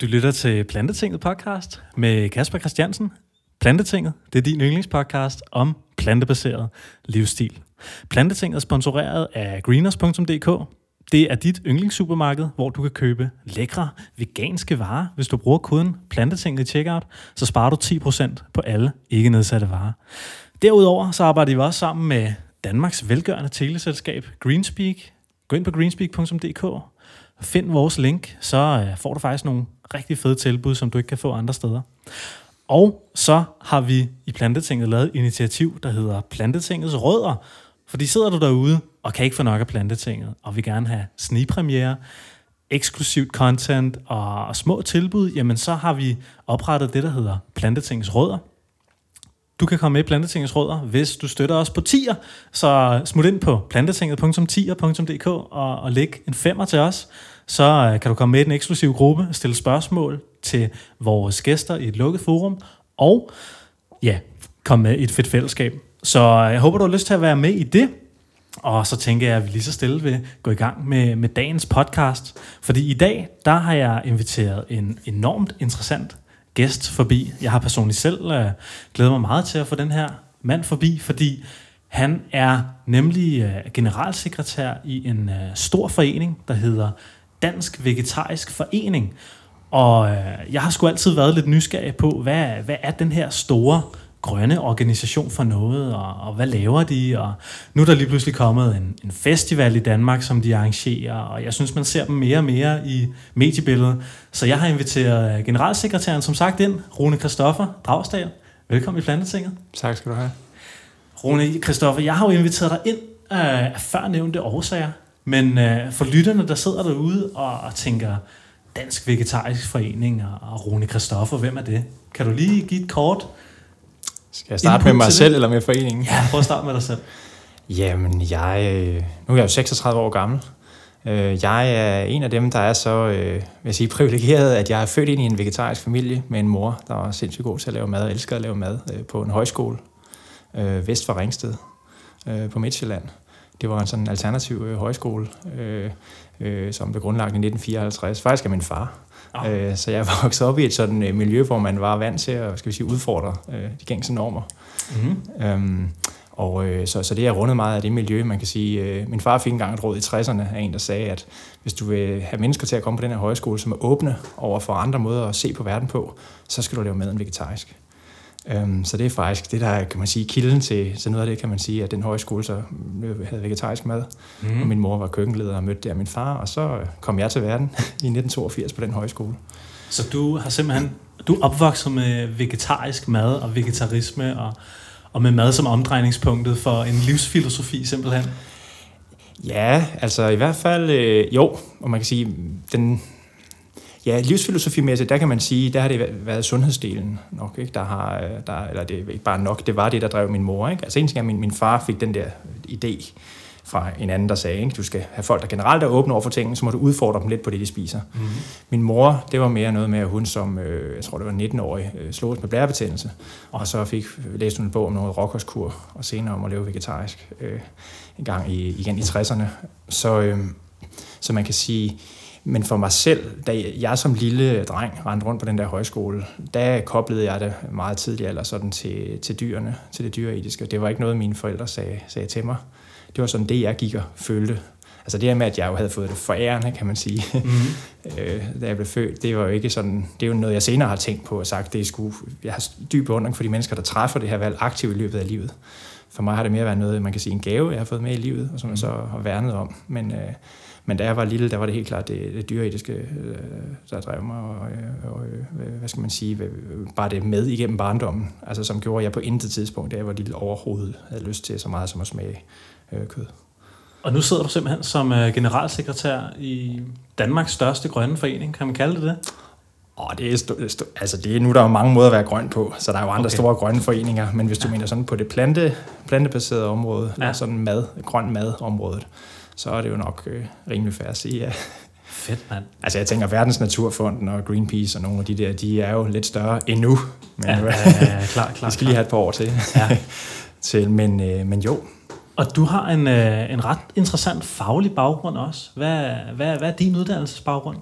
Du lytter til Plantetinget podcast med Kasper Christiansen. Plantetinget, det er din yndlingspodcast om plantebaseret livsstil. Plantetinget er sponsoreret af greeners.dk. Det er dit yndlingssupermarked, hvor du kan købe lækre veganske varer. Hvis du bruger koden Plantetinget i checkout, så sparer du 10% på alle ikke nedsatte varer. Derudover så arbejder vi også sammen med Danmarks velgørende teleselskab Greenspeak. Gå ind på greenspeak.dk Find vores link, så øh, får du faktisk nogle rigtig fede tilbud, som du ikke kan få andre steder. Og så har vi i Plantetinget lavet et initiativ, der hedder Plantetingets Rødder. Fordi sidder du derude og kan ikke få nok af Plantetinget, og vil gerne have snigpremiere, eksklusivt content og, og små tilbud, jamen så har vi oprettet det, der hedder Plantetingets Rødder. Du kan komme med i Plantetingets Rødder, hvis du støtter os på tier. Så smut ind på plantetinget.tier.dk og, og læg en femmer til os. Så øh, kan du komme med i den eksklusive gruppe, stille spørgsmål til vores gæster i et lukket forum, og ja, komme med i et fedt fællesskab. Så øh, jeg håber, du har lyst til at være med i det. Og så tænker jeg, at vi lige så stille vil gå i gang med, med dagens podcast. Fordi i dag, der har jeg inviteret en enormt interessant gæst forbi. Jeg har personligt selv øh, glædet mig meget til at få den her mand forbi, fordi han er nemlig øh, generalsekretær i en øh, stor forening, der hedder Dansk Vegetarisk Forening. Og øh, jeg har sgu altid været lidt nysgerrig på, hvad, hvad er den her store grønne organisation for noget, og, og hvad laver de? Og nu er der lige pludselig kommet en, en festival i Danmark, som de arrangerer, og jeg synes, man ser dem mere og mere i mediebilledet. Så jeg har inviteret generalsekretæren, som sagt, ind, Rune Kristoffer Dragsdal. Velkommen i Plantetinget. Tak skal du have. Rune Kristoffer, jeg har jo inviteret dig ind øh, af førnævnte årsager, men øh, for lytterne, der sidder derude og, tænker, Dansk Vegetarisk Forening og Rune Kristoffer, hvem er det? Kan du lige give et kort skal jeg starte med mig selv, det? eller med foreningen? Ja, prøv at starte med dig selv. Jamen, jeg, øh, nu er jeg jo 36 år gammel. Øh, jeg er en af dem, der er så øh, vil jeg sige, privilegeret, at jeg er født ind i en vegetarisk familie med en mor, der var sindssygt god til at lave mad og elskede at lave mad på en højskole vest for Ringsted på Midtjylland. Det var en sådan alternativ højskole, som blev grundlagt i 1954. Faktisk af min far. Øh, så jeg vokset op i et sådan øh, miljø, hvor man var vant til at skal vi sige, udfordre øh, de gængse normer. Mm-hmm. Øhm, og øh, så, så det er rundet meget af det miljø, man kan sige. Øh, min far fik engang et råd i 60'erne af en, der sagde, at hvis du vil have mennesker til at komme på den her højskole, som er åbne over for andre måder at se på verden på, så skal du lave maden vegetarisk. Øhm, så det er faktisk det, der er, kan man sige, kilden til, til noget af det, kan man sige, at den højskole så havde vegetarisk mad. Mm. Og min mor var køkkenleder og mødte der min far, og så kom jeg til verden i 1982 på den højskole. Så du har simpelthen, du er opvokset med vegetarisk mad og vegetarisme, og, og med mad som omdrejningspunktet for en livsfilosofi simpelthen? Ja, altså i hvert fald, øh, jo, og man kan sige, den, Ja, livsfilosofimæssigt, der kan man sige, der har det været sundhedsdelen nok, ikke? Der har, der, eller det er ikke bare nok, det var det, der drev min mor. Ikke? Altså en ting er, at min, min far fik den der idé fra en anden, der sagde, ikke? du skal have folk, der generelt er åbne over for tingene, så må du udfordre dem lidt på det, de spiser. Mm-hmm. Min mor, det var mere noget med, at hun som, øh, jeg tror det var 19-årig, øh, slog med blærebetændelse, og så fik læst hun en bog om noget råkostkur, og senere om at leve vegetarisk øh, en gang i, igen i 60'erne. Så, øh, så man kan sige, men for mig selv, da jeg som lille dreng rendte rundt på den der højskole, der koblede jeg det meget tidligt eller sådan til, til dyrene, til det dyreetiske. Det var ikke noget, mine forældre sagde, sagde til mig. Det var sådan det, jeg gik og følte. Altså det her med, at jeg jo havde fået det forærende, kan man sige, mm-hmm. øh, da jeg blev født, det var jo ikke sådan, det er jo noget, jeg senere har tænkt på og sagt, det er sgu, jeg har dyb beundring for de mennesker, der træffer det her valg aktivt i løbet af livet. For mig har det mere været noget, man kan sige, en gave, jeg har fået med i livet, og som jeg så har værnet om. Men, øh, men da jeg var lille, der var det helt klart det, det dyreetiske, øh, der drev mig, og, øh, og øh, hvad skal man sige, bare det med igennem barndommen, altså som gjorde, at jeg på intet tidspunkt, da jeg var lille overhovedet, havde lyst til så meget som at smage øh, kød. Og nu sidder du simpelthen som generalsekretær i Danmarks største grønne forening, kan man kalde det det? Oh, det, er st- st- altså det er nu der er mange måder at være grøn på, så der er jo andre okay. store grønne foreninger, men hvis du ja. mener sådan på det plante, plantebaserede område, ja. eller sådan mad, grøn madområdet, så er det jo nok øh, rimelig fair at sige, ja. Fedt, mand. Altså jeg tænker, Verdens Naturfonden og Greenpeace og nogle af de der, de er jo lidt større endnu. Men, ja, ja, ja, klar, klar. Vi skal lige have et par år til. Ja. til men, øh, men jo. Og du har en, øh, en ret interessant faglig baggrund også. Hvad, hvad, hvad er din uddannelsesbaggrund?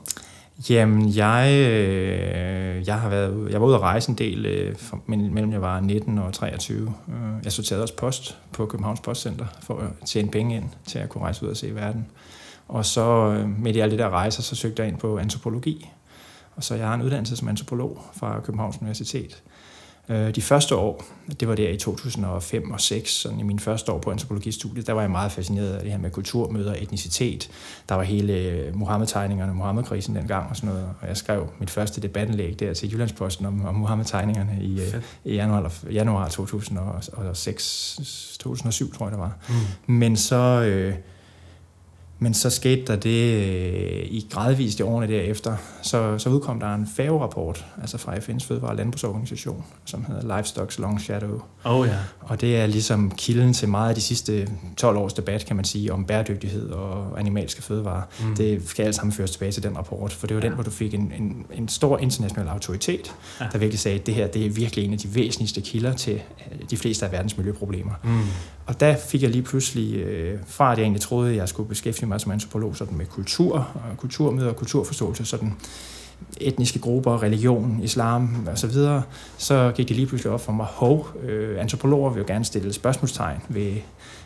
Jamen, jeg, øh, jeg har været jeg var ude at rejse en del, øh, for, mellem jeg var 19 og 23. Øh, jeg sorterede også post på Københavns Postcenter for at tjene penge ind til at kunne rejse ud og se verden. Og så øh, midt i alle de der rejser, så søgte jeg ind på antropologi. Og så jeg har en uddannelse som antropolog fra Københavns Universitet. Øh, de første år, det var der i 2005 og 2006, sådan i mine første år på antropologistudiet, der var jeg meget fascineret af det her med kulturmøder, etnicitet. Der var hele øh, Mohammed-tegningerne, Mohammed-krisen dengang og sådan noget. Og jeg skrev mit første debattenlæg der til Jyllandsposten om, om Mohammed-tegningerne i, øh, i januar, januar 2006, 2007, tror jeg det var. Mm. Men så... Øh, men så skete der det øh, i gradvist i årene derefter. Så, så udkom der en FAO-rapport, altså fra FN's Fødevare- og Landbrugsorganisation, som hedder Livestock's Long Shadow. Oh, ja. Og det er ligesom kilden til meget af de sidste 12 års debat, kan man sige, om bæredygtighed og animalske fødevarer. Mm. Det skal alt sammen føres tilbage til den rapport, for det var ja. den, hvor du fik en, en, en stor international autoritet, ja. der virkelig sagde, at det her det er virkelig en af de væsentligste kilder til øh, de fleste af verdens miljøproblemer. Mm. Og der fik jeg lige pludselig, øh, fra at jeg egentlig troede, at jeg skulle beskæftige mig som antropolog sådan med kultur, og kulturmøder og kulturforståelse, sådan etniske grupper, religion, islam og så videre, så gik det lige pludselig op for mig, hov, øh, antropologer vil jo gerne stille spørgsmålstegn ved,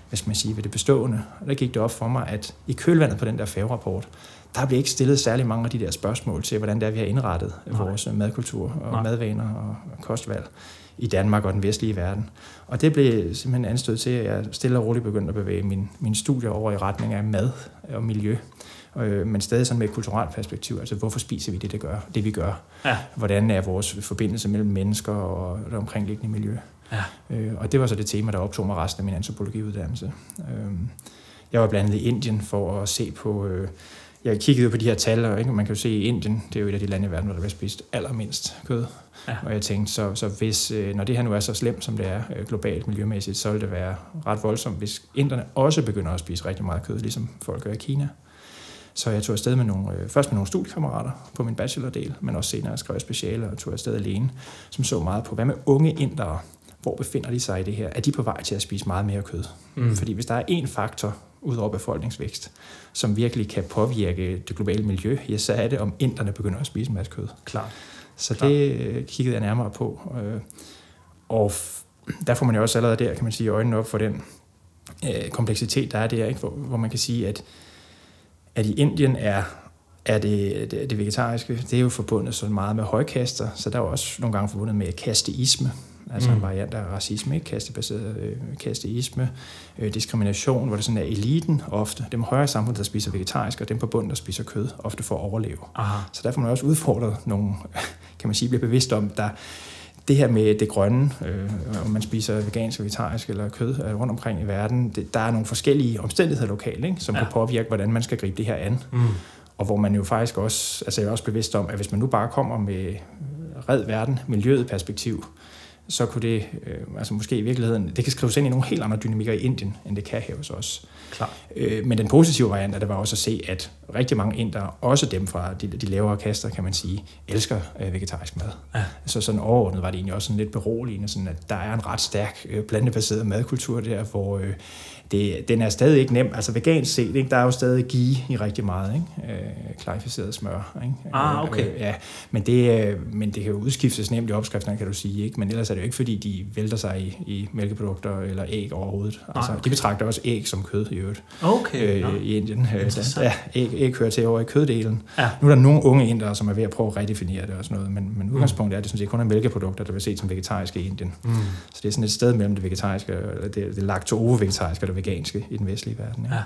hvad skal man sige, ved det bestående. Og der gik det op for mig, at i kølvandet på den der FAO-rapport, der blev ikke stillet særlig mange af de der spørgsmål til, hvordan det er, vi har indrettet Nej. vores madkultur og Nej. madvaner og kostvalg i Danmark og den vestlige verden. Og det blev simpelthen anstødt til, at jeg stille og roligt begyndte at bevæge min, min studier over i retning af mad og miljø. Øh, men stadig sådan med et kulturelt perspektiv. Altså, hvorfor spiser vi det, det, gør, det vi gør? Ja. Hvordan er vores forbindelse mellem mennesker og det omkringliggende miljø? Ja. Øh, og det var så det tema, der optog mig resten af min antropologiuddannelse. Øh, jeg var blandt andet i Indien for at se på... Øh, jeg kiggede på de her tal, og ikke? man kan jo se, at Indien, det er jo et af de lande i verden, hvor der bliver spist allermindst kød. Ja. Og jeg tænkte, så, så hvis, øh, når det her nu er så slemt, som det er øh, globalt miljømæssigt, så vil det være ret voldsomt, hvis inderne også begynder at spise rigtig meget kød, ligesom folk gør i Kina. Så jeg tog afsted med nogle, øh, først med nogle studiekammerater på min bachelordel, men også senere skrev jeg speciale og tog afsted alene, som så meget på, hvad med unge indere? Hvor befinder de sig i det her? Er de på vej til at spise meget mere kød? Mm. Fordi hvis der er én faktor ud over befolkningsvækst, som virkelig kan påvirke det globale miljø, ja, så er det, om inderne begynder at spise en masse kød. Klar. Så Klar. det øh, kiggede jeg nærmere på. Øh, og der får man jo også allerede der, kan man sige, øjnene op for den øh, kompleksitet, der er der, ikke? Hvor, hvor man kan sige, at, at i Indien er, er det, det, det vegetariske, det er jo forbundet så meget med højkaster, så der er også nogle gange forbundet med kasteisme, altså mm. en variant af racisme, ikke? kastebaseret øh, kasteisme, øh, diskrimination, hvor det sådan er eliten ofte, dem højere samfund, der spiser vegetarisk, og dem på bunden, der spiser kød, ofte for at overleve. Aha. Så derfor må man også udfordre nogle, kan man sige, blive bevidst om, der det her med det grønne, øh, om man spiser vegansk, vegetarisk eller kød øh, rundt omkring i verden, det, der er nogle forskellige omstændigheder lokalt, ikke, som ja. kan påvirke, hvordan man skal gribe det her an. Mm. Og hvor man jo faktisk også, altså jeg er også bevidst om, at hvis man nu bare kommer med red verden, miljøet perspektiv, så kunne det øh, altså måske i virkeligheden, det kan skrives ind i nogle helt andre dynamikker i Indien, end det kan her hos os. Klar. Øh, men den positive variant er det var også at se, at rigtig mange indere, også dem fra de, de lavere kaster, kan man sige, elsker øh, vegetarisk mad. Ja. Så sådan overordnet var det egentlig også sådan lidt beroligende, sådan at der er en ret stærk øh, plantebaseret madkultur der, hvor øh, det, den er stadig ikke nem. Altså vegansk set, ikke? der er jo stadig ghee i rigtig meget, ikke? Øh, klarificeret smør. Ikke? Ah, okay. Øh, ja, men det, øh, men det kan jo udskiftes nemt i opskrifterne, kan du sige. Ikke? Men ellers er det jo ikke, fordi de vælter sig i, i mælkeprodukter eller æg overhovedet. Ah, altså, okay. De betragter også æg som kød i øvrigt. Okay. Øh, I Indien. Øh, ja, æg, æg hører til over i køddelen. Ja. Nu er der nogle unge indere, som er ved at prøve at redefinere det og sådan noget, men, men udgangspunktet er, at det sådan set kun er mælkeprodukter, der vil set som vegetariske i Indien. Mm. Så det er sådan et sted mellem det vegetariske, eller det, det laktose-vegetariske og det veganske i den vestlige verden. Ja. Ja.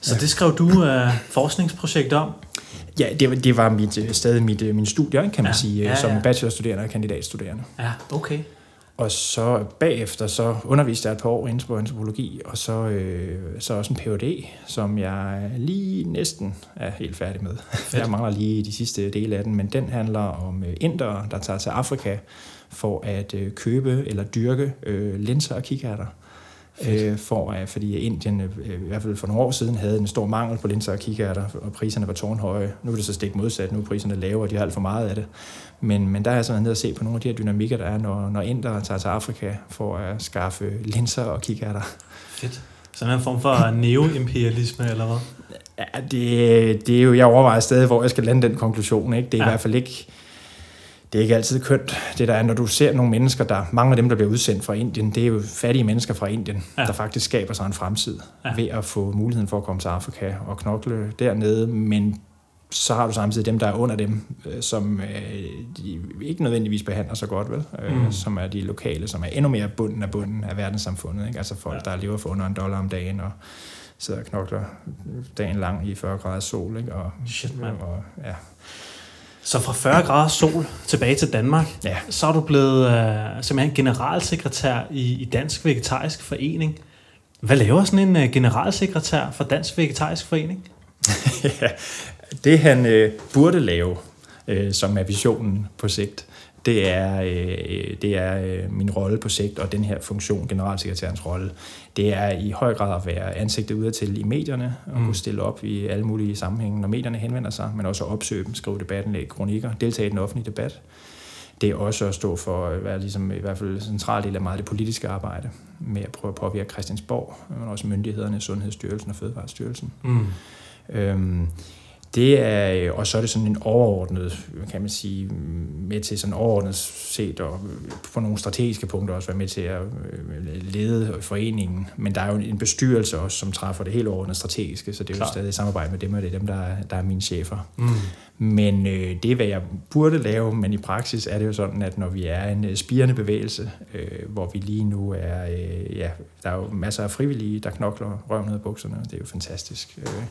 Så det skrev du uh, forskningsprojekt om? Ja, det, det var mit, øh, stadig mit, øh, min studie, kan man ja. sige, ja, ja. som bachelorstuderende og kandidatstuderende. Ja, okay. Og så bagefter så underviste jeg et par år inden for antropologi, og så, øh, så også en Ph.D., som jeg lige næsten er helt færdig med. Fedt. Jeg mangler lige de sidste dele af den, men den handler om indere, der tager til Afrika for at øh, købe eller dyrke øh, linser og kikærter øh, for, at, fordi Indien øh, i hvert fald for nogle år siden havde en stor mangel på linser og kikærter, og priserne var tårnhøje. Nu er det så stik modsat, nu er priserne lave, og de har alt for meget af det. Men, men der er jeg sådan ned at se på nogle af de her dynamikker, der er, når, når indere tager til Afrika for at skaffe linser og kikærter. Fedt. Sådan en form for neo-imperialisme, eller hvad? Ja, det, det er jo, jeg overvejer stadig, hvor jeg skal lande den konklusion. Ikke? Det er ja. i hvert fald ikke, det er ikke altid kønt. Det der er, når du ser nogle mennesker, der, mange af dem, der bliver udsendt fra Indien, det er jo fattige mennesker fra Indien, ja. der faktisk skaber sig en fremtid ja. ved at få muligheden for at komme til Afrika og knokle dernede, men så har du samtidig dem, der er under dem, øh, som øh, de ikke nødvendigvis behandler så godt, vel? Øh, mm. som er de lokale, som er endnu mere bunden af bunden af verdenssamfundet. Ikke? Altså folk, ja. der lever for under en dollar om dagen, og sidder og knokler dagen lang i 40 grader sol. Ikke? Og, Shit, man. Og, ja. Så fra 40 grader sol tilbage til Danmark, ja. så er du blevet uh, simpelthen generalsekretær i, i Dansk Vegetarisk Forening. Hvad laver sådan en uh, generalsekretær for Dansk Vegetarisk Forening? ja, det han øh, burde lave, øh, som er visionen på sigt, det er, øh, det er øh, min rolle på sigt, og den her funktion, generalsekretærens rolle, det er i høj grad at være ansigtet udadtil i medierne, og mm. kunne stille op i alle mulige sammenhænge, når medierne henvender sig, men også at opsøge dem, skrive debattenlæg, kronikker, deltage i den offentlige debat. Det er også at stå for at være ligesom, i hvert fald en central del af meget det politiske arbejde, med at prøve at påvirke Christiansborg, men også myndighederne, Sundhedsstyrelsen og Fødevarestyrelsen. Mm. Øhm, det er, og så er det sådan en overordnet, kan man sige, med til sådan overordnet set, og på nogle strategiske punkter også være med til at øh, lede foreningen. Men der er jo en bestyrelse også, som træffer det helt overordnet strategiske, så det er jo Klar. stadig samarbejde med dem, og det er dem, der er, der er mine chefer. Mm. Men øh, det er, hvad jeg burde lave, men i praksis er det jo sådan, at når vi er en øh, spirende bevægelse, øh, hvor vi lige nu er, øh, ja, der er jo masser af frivillige, der knokler røven ud af bukserne, det er jo fantastisk. Øh,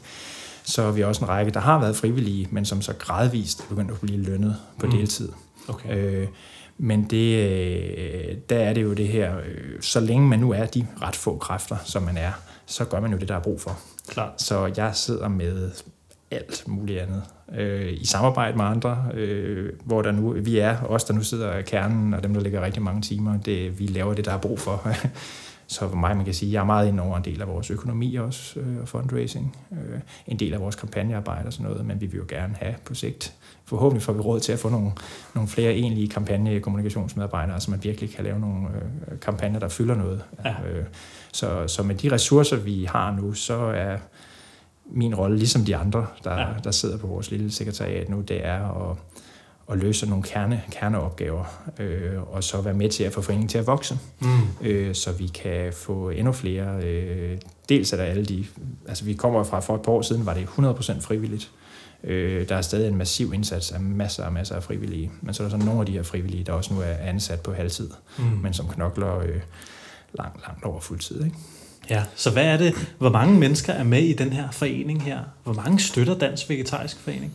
så er vi også en række, der har været frivillige, men som så gradvist er begyndt at blive lønnet på mm. deltid. Okay. Øh, men det, øh, der er det jo det her, øh, så længe man nu er de ret få kræfter, som man er, så gør man jo det, der er brug for. Klar. Så jeg sidder med alt muligt andet. Øh, I samarbejde med andre, øh, hvor der nu, vi er, os der nu sidder i kernen, og dem, der ligger rigtig mange timer, det, vi laver det, der er brug for. Så for mig, man kan sige, jeg er meget ind over en del af vores økonomi også, øh, og fundraising, øh, en del af vores kampagnearbejde og sådan noget, men vi vil jo gerne have på sigt. Forhåbentlig får vi råd til at få nogle, nogle flere egentlige kampagnekommunikationsmedarbejdere, så man virkelig kan lave nogle øh, kampagner, der fylder noget. Ja. Øh, så, så med de ressourcer, vi har nu, så er min rolle, ligesom de andre, der, ja. der sidder på vores lille sekretariat nu, det er at at løse nogle kerne, kerneopgaver, øh, og så være med til at få foreningen til at vokse, mm. øh, så vi kan få endnu flere. Øh, dels er der alle de, altså vi kommer fra for et par år siden, var det 100% frivilligt. Øh, der er stadig en massiv indsats af masser og masser af frivillige, men så er der så nogle af de her frivillige, der også nu er ansat på halvtid, mm. men som knokler øh, langt, langt over fuldtid. Ikke? Ja, så hvad er det, hvor mange mennesker er med i den her forening her? Hvor mange støtter Dansk Vegetarisk Forening?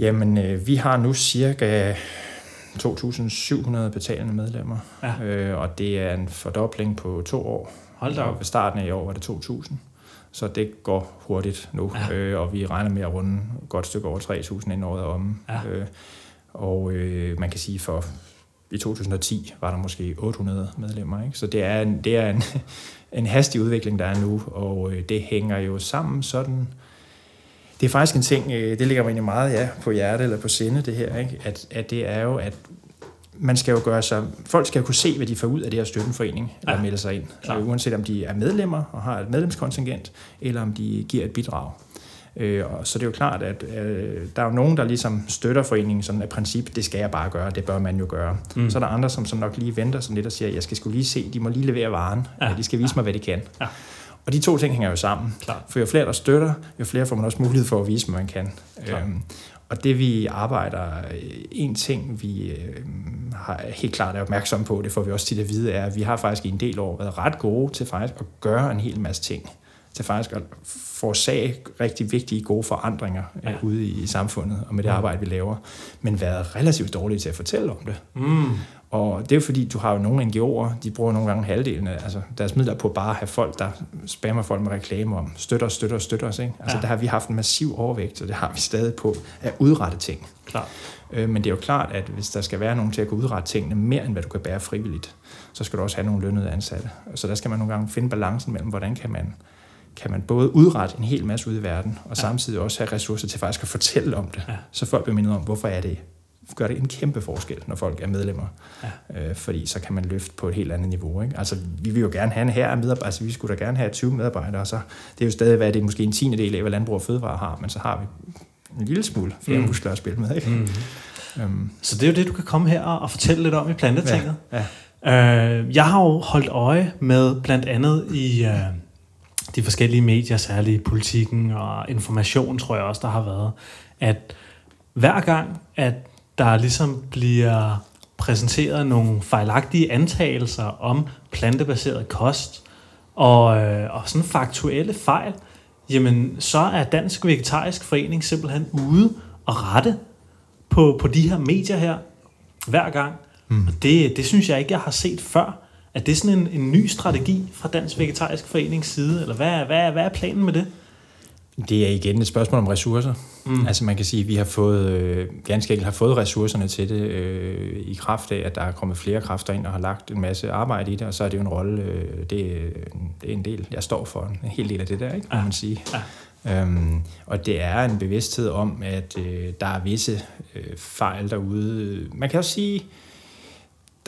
Jamen, øh, vi har nu cirka 2.700 betalende medlemmer, ja. øh, og det er en fordobling på to år. Hold da op. Og ved starten af i år var det 2.000, så det går hurtigt nu, ja. øh, og vi regner med at runde et godt stykke over 3.000 inden året om. Ja. Øh, og øh, man kan sige, for i 2010 var der måske 800 medlemmer, ikke? så det er en, det er en, en hastig udvikling, der er nu, og øh, det hænger jo sammen sådan det er faktisk en ting, øh, det ligger mig egentlig meget ja, på hjerte eller på sinde, det her, ikke? At, at det er jo, at man skal jo gøre sig, folk skal jo kunne se, hvad de får ud af det her støttenforening, eller ja, melde sig ind. Klar. Øh, uanset om de er medlemmer og har et medlemskontingent, eller om de giver et bidrag. Øh, og så det er jo klart, at øh, der er jo nogen, der ligesom støtter foreningen sådan af princip, det skal jeg bare gøre, det bør man jo gøre. Mm. Så er der andre, som, som nok lige venter sådan lidt og siger, jeg skal skulle lige se, de må lige levere varen, ja. de skal vise ja. mig, hvad de kan. Ja. Og de to ting hænger jo sammen. Klar. For jo flere, der støtter, jo flere får man også mulighed for at vise, hvad man kan. Øhm, og det vi arbejder, en ting vi øh, har helt klart er opmærksom på, det får vi også tit at vide, er, at vi har faktisk i en del år været ret gode til faktisk at gøre en hel masse ting. Til faktisk at forårsage rigtig vigtige, gode forandringer ja. ude i, i samfundet, og med det arbejde, vi laver, men været relativt dårlige til at fortælle om det. Mm. Og det er jo fordi, du har jo nogle NGO'er, de bruger nogle gange halvdelen af altså deres midler på bare at have folk, der spammer folk med reklamer om, støtter, støtter, støtter os. Ikke? Altså ja. der har vi haft en massiv overvægt, og det har vi stadig på at udrette ting. Klar. Øh, men det er jo klart, at hvis der skal være nogen til at kunne udrette tingene mere, end hvad du kan bære frivilligt, så skal du også have nogle lønnede ansatte. Så der skal man nogle gange finde balancen mellem, hvordan kan man kan man både udrette en hel masse ud i verden, og ja. samtidig også have ressourcer til faktisk at fortælle om det, ja. så folk bliver mindet om, hvorfor er det gør det en kæmpe forskel, når folk er medlemmer. Ja. Øh, fordi så kan man løfte på et helt andet niveau. Ikke? Altså, vi vil jo gerne have en her medarbejdere, altså vi skulle da gerne have 20 medarbejdere, så det er jo stadig, hvad det er måske en tiende del af, hvad landbrug og fødevare har, men så har vi en lille smule flere mm. muskler at spille med. Ikke? Mm. Um. Så det er jo det, du kan komme her og fortælle lidt om i plantetinget. Ja. Ja. Øh, jeg har jo holdt øje med blandt andet i øh, de forskellige medier, særligt politikken og information, tror jeg også, der har været, at hver gang, at der ligesom bliver præsenteret nogle fejlagtige antagelser om plantebaseret kost og, øh, og sådan faktuelle fejl, jamen så er Dansk Vegetarisk Forening simpelthen ude og rette på, på de her medier her hver gang. Mm. Og det, det synes jeg ikke, jeg har set før. Er det sådan en, en ny strategi fra Dansk Vegetarisk Forenings side, eller hvad, hvad, hvad er planen med det? Det er igen et spørgsmål om ressourcer. Mm. Altså man kan sige, at vi har fået, øh, ganske enkelt har fået ressourcerne til det øh, i kraft af, at der er kommet flere kræfter ind og har lagt en masse arbejde i det, og så er det jo en rolle, øh, det, det er en del, jeg står for, en hel del af det der, ikke, kan man sige. Ja. Øhm, og det er en bevidsthed om, at øh, der er visse øh, fejl derude. Man kan også sige,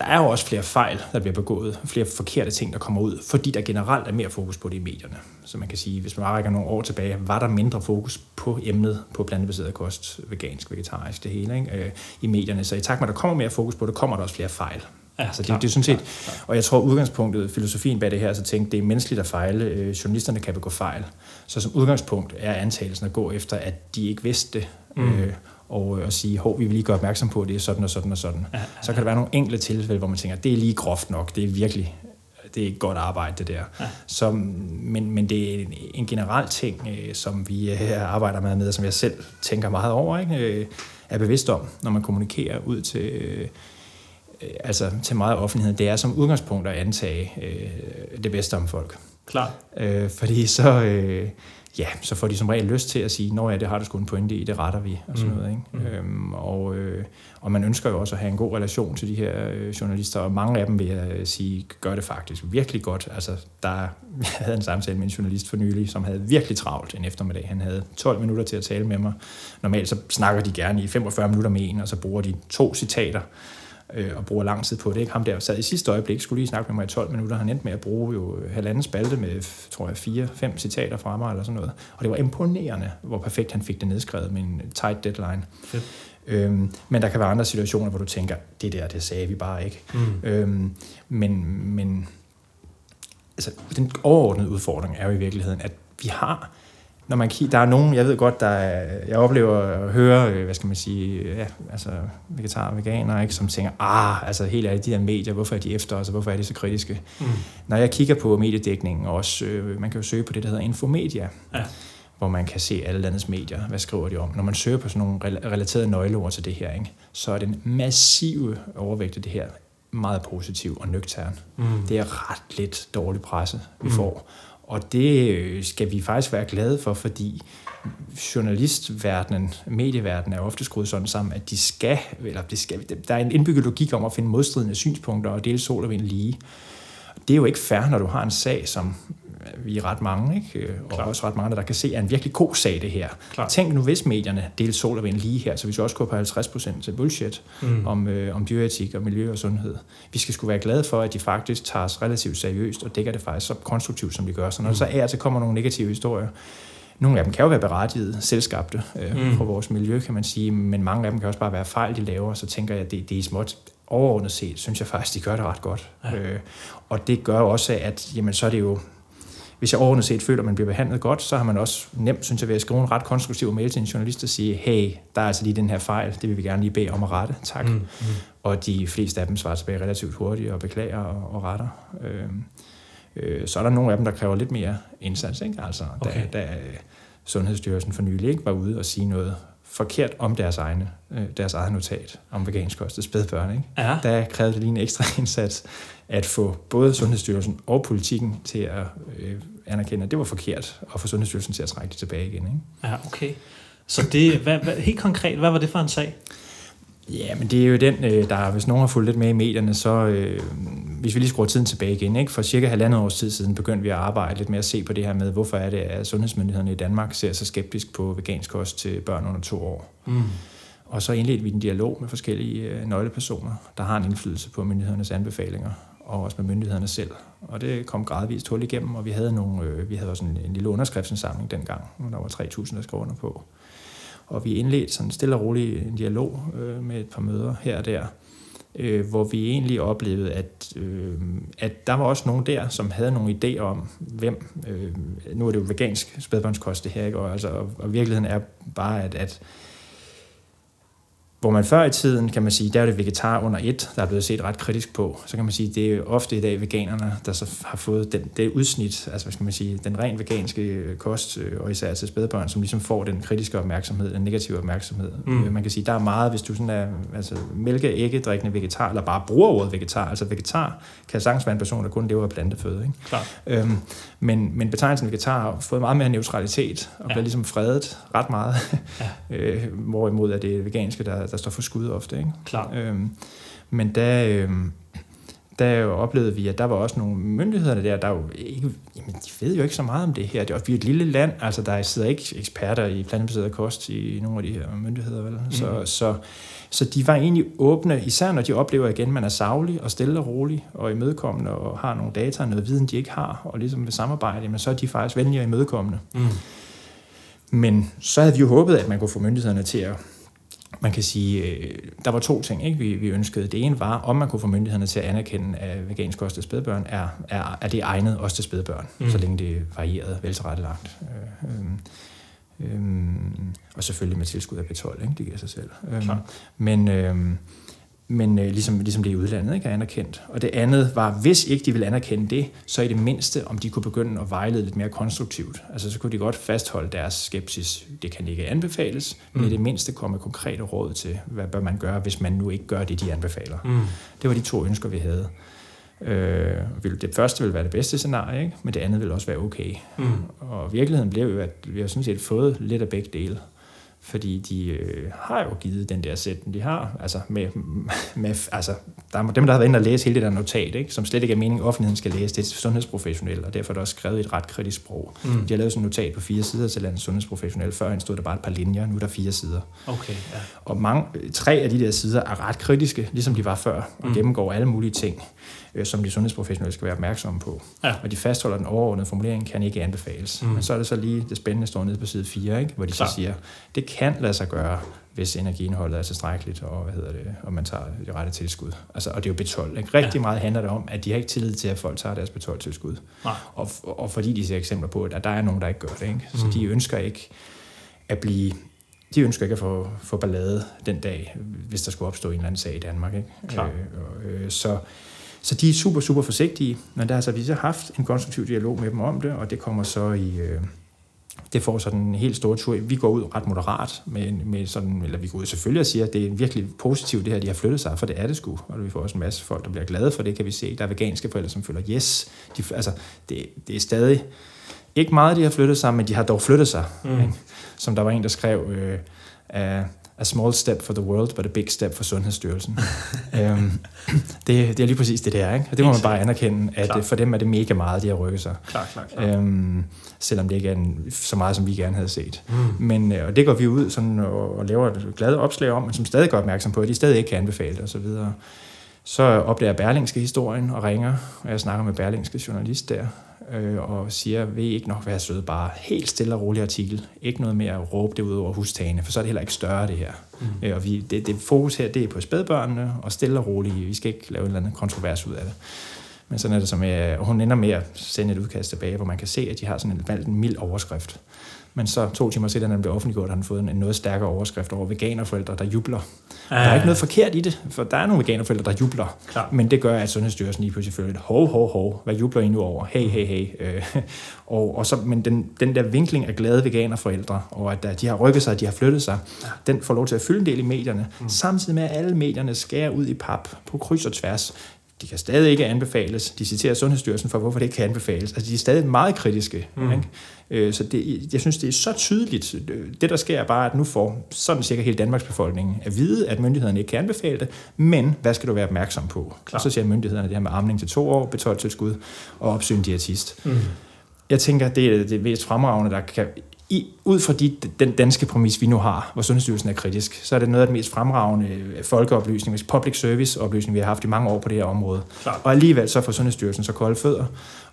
der er jo også flere fejl, der bliver begået, flere forkerte ting, der kommer ud, fordi der generelt er mere fokus på det i medierne. Så man kan sige, hvis man rækker nogle år tilbage, var der mindre fokus på emnet på plantebaseret kost, vegansk, vegetarisk, det hele ikke? Øh, i medierne. Så i takt med, at der kommer mere fokus på det, kommer der også flere fejl. Ja, altså, det, det er sådan set, og jeg tror udgangspunktet, filosofien bag det her, så tænke, det er menneskeligt at fejle. Øh, journalisterne kan begå fejl. Så som udgangspunkt er antagelsen at gå efter, at de ikke vidste det, mm. øh, og, øh, og sige, hov, vi vil lige gøre opmærksom på, at det er sådan og sådan og sådan. Ja, ja. Så kan der være nogle enkelte tilfælde, hvor man tænker, det er lige groft nok, det er virkelig det er et godt arbejde, det der. Ja. Så, men, men det er en, en generel ting, øh, som vi her arbejder med, med, og som jeg selv tænker meget over, ikke? Øh, er bevidst om, når man kommunikerer ud til, øh, altså til meget offentlighed. Det er som udgangspunkt at antage øh, det bedste om folk. Klar. Øh, fordi så... Øh, ja, så får de som regel lyst til at sige, når ja, det har du sgu en pointe i, det retter vi, og sådan mm. noget. Ikke? Mm. Øhm, og, øh, og man ønsker jo også at have en god relation til de her øh, journalister, og mange af dem vil jeg sige, gør det faktisk virkelig godt. Altså, der, jeg havde en samtale med en journalist for nylig, som havde virkelig travlt en eftermiddag. Han havde 12 minutter til at tale med mig. Normalt så snakker de gerne i 45 minutter med en, og så bruger de to citater øh, og bruger lang tid på det. Ikke? Ham der sad i sidste øjeblik, skulle lige snakke med mig i 12 minutter. Han endte med at bruge jo halvanden spalte med, tror jeg, fire, fem citater fra mig eller sådan noget. Og det var imponerende, hvor perfekt han fik det nedskrevet med en tight deadline. Fedt. Øhm, men der kan være andre situationer, hvor du tænker, det der, det sagde vi bare ikke. Mm. Øhm, men, men altså, den overordnede udfordring er jo i virkeligheden, at vi har når man kigger, der er nogen, jeg ved godt, der er, jeg oplever at høre, øh, hvad skal man sige, ja, altså vegetar og veganer, ikke, som tænker, ah, altså helt ærligt, de her medier, hvorfor er de efter os, og hvorfor er de så kritiske? Mm. Når jeg kigger på mediedækningen også, øh, man kan jo søge på det, der hedder Infomedia, ja. hvor man kan se alle landets medier, hvad skriver de om. Når man søger på sådan nogle relaterede nøgleord til det her, ikke, så er den massive overvægt af det her meget positiv og nøgtern. Mm. Det er ret lidt dårlig presse, vi mm. får. Og det øh, skal vi faktisk være glade for, fordi journalistverdenen, medieverdenen er ofte skruet sådan sammen, at de skal, eller det skal, der er en indbygget logik om at finde modstridende synspunkter og dele sol og vind lige. Det er jo ikke fair, når du har en sag, som vi er ret mange, ikke? og Klar. også ret mange, der kan se, er en virkelig god sag, det her. Klar. Tænk nu, hvis medierne delte sol og vind lige her, så vi skal også gå på 50% til bullshit mm. om, øh, om dyreetik og miljø og sundhed. Vi skal sgu være glade for, at de faktisk tager os relativt seriøst, og dækker det faktisk så konstruktivt, som de gør. Så når mm. så er, så kommer nogle negative historier, nogle af dem kan jo være berettiget, selskabte øh, mm. på vores miljø, kan man sige, men mange af dem kan også bare være fejl, de laver, så tænker jeg, at det, det er småt overordnet set, synes jeg faktisk, de gør det ret godt. Ja. Øh, og det gør også, at jamen, så er det jo hvis jeg overordnet set føler, at man bliver behandlet godt, så har man også nemt, synes jeg, ved at skrive en ret konstruktiv mail til en journalist og sige, hey, der er altså lige den her fejl, det vil vi gerne lige bede om at rette, tak. Mm, mm. Og de fleste af dem svarer tilbage relativt hurtigt og beklager og, og retter. Øh, øh, så er der nogle af dem, der kræver lidt mere indsats. Ikke? Altså, okay. da, da Sundhedsstyrelsen for nylig ikke var ude og sige noget forkert om deres, egne, øh, deres eget notat om vegansk kost til spædbørn. Ikke? Ja. Der krævede det lige en ekstra indsats at få både Sundhedsstyrelsen og politikken til at øh, anerkende, at det var forkert, og få Sundhedsstyrelsen til at trække det tilbage igen. Ikke? Ja, okay. Så det, hvad, hvad, helt konkret, hvad var det for en sag? Ja, men det er jo den, øh, der hvis nogen har fulgt lidt med i medierne, så øh, hvis vi lige skruer tiden tilbage igen, ikke? for cirka halvandet års tid siden begyndte vi at arbejde lidt med at se på det her med, hvorfor er det, at sundhedsmyndighederne i Danmark ser så skeptisk på vegansk kost til børn under to år. Mm. Og så indledte vi en dialog med forskellige øh, nøglepersoner, der har en indflydelse på myndighedernes anbefalinger, og også med myndighederne selv. Og det kom gradvist hul igennem, og vi havde, nogle, øh, vi havde også en, en lille underskriftsindsamling dengang, hvor der var 3.000, der skrev under på. Og vi indledte sådan stille og roligt en dialog øh, med et par møder her og der, øh, hvor vi egentlig oplevede, at, øh, at der var også nogen der, som havde nogle idéer om, hvem, øh, nu er det jo vegansk spædbørnskost det her, ikke? Og, altså, og, og virkeligheden er bare, at, at hvor man før i tiden, kan man sige, der er det vegetar under et, der er blevet set ret kritisk på. Så kan man sige, det er ofte i dag veganerne, der så har fået den, det udsnit, altså hvad skal man sige, den rent veganske kost, øh, og især til spædbørn, som ligesom får den kritiske opmærksomhed, den negative opmærksomhed. Mm. Øh, man kan sige, der er meget, hvis du sådan er altså, mælke, ægge, drikkende vegetar, eller bare bruger ordet vegetar. Altså vegetar kan sagtens være en person, der kun lever af planteføde. Ikke? Klar. Øhm, men, men betegnelsen vegetar har fået meget mere neutralitet, og ja. bliver ligesom fredet ret meget. Ja. øh, hvorimod er det veganske, der, der står for skud ofte. Ikke? Klar. Øhm, men der, øhm, der oplevede vi, at der var også nogle myndigheder der, der jo ikke, jamen, de ved jo ikke så meget om det her. Det er, vi er et lille land, altså der sidder ikke eksperter i plantebaseret kost i nogle af de her myndigheder, vel? Mm. Så, så, så de var egentlig åbne, især når de oplever igen, at man er savlig og stille og rolig og imødekommende og har nogle data og noget viden, de ikke har, og ligesom vil samarbejde, men så er de faktisk venlige og imødekommende. Mm. Men så havde vi jo håbet, at man kunne få myndighederne til at man kan sige, øh, der var to ting, ikke? Vi, vi ønskede. Det ene var, om man kunne få myndighederne til at anerkende, at vegansk kost til spædbørn er, er, er det egnet også til spædbørn, mm. så længe det er varieret, veltilrettelagt. Øh, øh, øh, og selvfølgelig med tilskud af B12, ikke? det giver sig selv. Øh, men øh, men øh, ligesom, ligesom det i udlandet ikke er anerkendt. Og det andet var, hvis ikke de ville anerkende det, så i det mindste, om de kunne begynde at vejlede lidt mere konstruktivt. Altså så kunne de godt fastholde deres skepsis. Det kan ikke anbefales, mm. men i det mindste komme konkrete råd til, hvad bør man gøre, hvis man nu ikke gør det, de anbefaler. Mm. Det var de to ønsker, vi havde. Øh, det første ville være det bedste scenarie, ikke? men det andet ville også være okay. Mm. Og virkeligheden blev jo, at vi har sådan set fået lidt af begge dele fordi de øh, har jo givet den der sæt, de har, altså med, med altså, der er dem, der har været inde og læse hele det der notat, ikke, som slet ikke er meningen, offentligheden skal læse, det er sundhedsprofessionelle, og derfor er det også skrevet i et ret kritisk sprog. Mm. De har lavet sådan et notat på fire sider til landets sundhedsprofessionelle, før stod der bare et par linjer, nu er der fire sider. Okay, ja. Og mange, tre af de der sider er ret kritiske, ligesom de var før, og mm. gennemgår alle mulige ting øh, som de sundhedsprofessionelle skal være opmærksomme på. Ja. Og de fastholder den overordnede formulering, kan ikke anbefales. Mm. Men så er det så lige det spændende, står nede på side 4, ikke? hvor de Klar. så siger, det kan lade sig gøre, hvis energiindholdet er tilstrækkeligt, og, hvad hedder det, og man tager det rette tilskud. Altså, og det er jo B12. Ikke? Rigtig ja. meget handler det om, at de har ikke tillid til, at folk tager deres B12-tilskud. Og, og fordi de ser eksempler på, at der er nogen, der ikke gør det. Ikke? Så mm. de ønsker ikke at blive de ønsker ikke at få, få ballade den dag, hvis der skulle opstå en eller anden sag i Danmark. Ikke? Klar. Øh, øh, så, så de er super, super forsigtige, men der har så vi så haft en konstruktiv dialog med dem om det, og det kommer så i... Øh, det får sådan en helt stor tur. Vi går ud ret moderat med, med sådan, eller vi går ud selvfølgelig og siger, at det er virkelig positivt det her, de har flyttet sig, for det er det sgu. Og vi får også en masse folk, der bliver glade for det, kan vi se. Der er veganske forældre, som føler, yes, de, altså, det, det er stadig ikke meget, de har flyttet sig, men de har dog flyttet sig. Mm. Ikke? Som der var en, der skrev, øh, a small step for the world, but a big step for Sundhedsstyrelsen. øhm, det, det er lige præcis det, der. Ikke? Og det må man bare anerkende, at klar. for dem er det mega meget, de har rykket sig. Klar, klar, klar. Øhm, selvom det ikke er en, så meget, som vi gerne havde set. Mm. Men øh, og det går vi ud sådan, og, og laver et glade opslag om, men som stadig gør opmærksom på, at de stadig ikke kan anbefale det osv. Så opdager Berlingske historien og ringer, og jeg snakker med Berlingske journalist der, øh, og siger, vil I ikke nok være søde, bare helt stille og rolig artikel. Ikke noget med at råbe det ud over hustagene, for så er det heller ikke større det her. Mm. Øh, og vi, det, det fokus her, det er på spædbørnene, og stille og roligt. Vi skal ikke lave en eller anden kontrovers ud af det. Men sådan er det så med, og hun ender med at sende et udkast tilbage, hvor man kan se, at de har sådan en, valgt en mild overskrift. Men så to timer senere, da den blev offentliggjort, har den fået en noget stærkere overskrift over veganerforældre, der jubler. Ja. Der er ikke noget forkert i det, for der er nogle veganerforældre, der jubler. Klar. Men det gør, at Sundhedsstyrelsen lige pludselig føler lidt, hov, hov, hov, hvad jubler I nu over? Hey, hey, hey. Øh, og, og så, men den, den der vinkling af glade veganerforældre, og at de har rykket sig, de har flyttet sig, den får lov til at fylde en del i medierne, mm. samtidig med, at alle medierne skærer ud i pap på kryds og tværs de kan stadig ikke anbefales. De citerer Sundhedsstyrelsen for, hvorfor det ikke kan anbefales. Altså, de er stadig meget kritiske. Mm. Ikke? Øh, så det, jeg synes, det er så tydeligt. Det, der sker, er bare, at nu får sådan cirka hele Danmarks befolkning at vide, at myndighederne ikke kan anbefale det, men hvad skal du være opmærksom på? Klar. Og så siger myndighederne det her med armning til to år, betalt tilskud og opsyn diætist. Mm. Jeg tænker, det er det mest fremragende, der kan i, ud fra de, den danske præmis, vi nu har, hvor Sundhedsstyrelsen er kritisk, så er det noget af den mest fremragende øh, folkeoplysning, public service oplysning, vi har haft i mange år på det her område. Klar. Og alligevel så får Sundhedsstyrelsen så kolde fødder,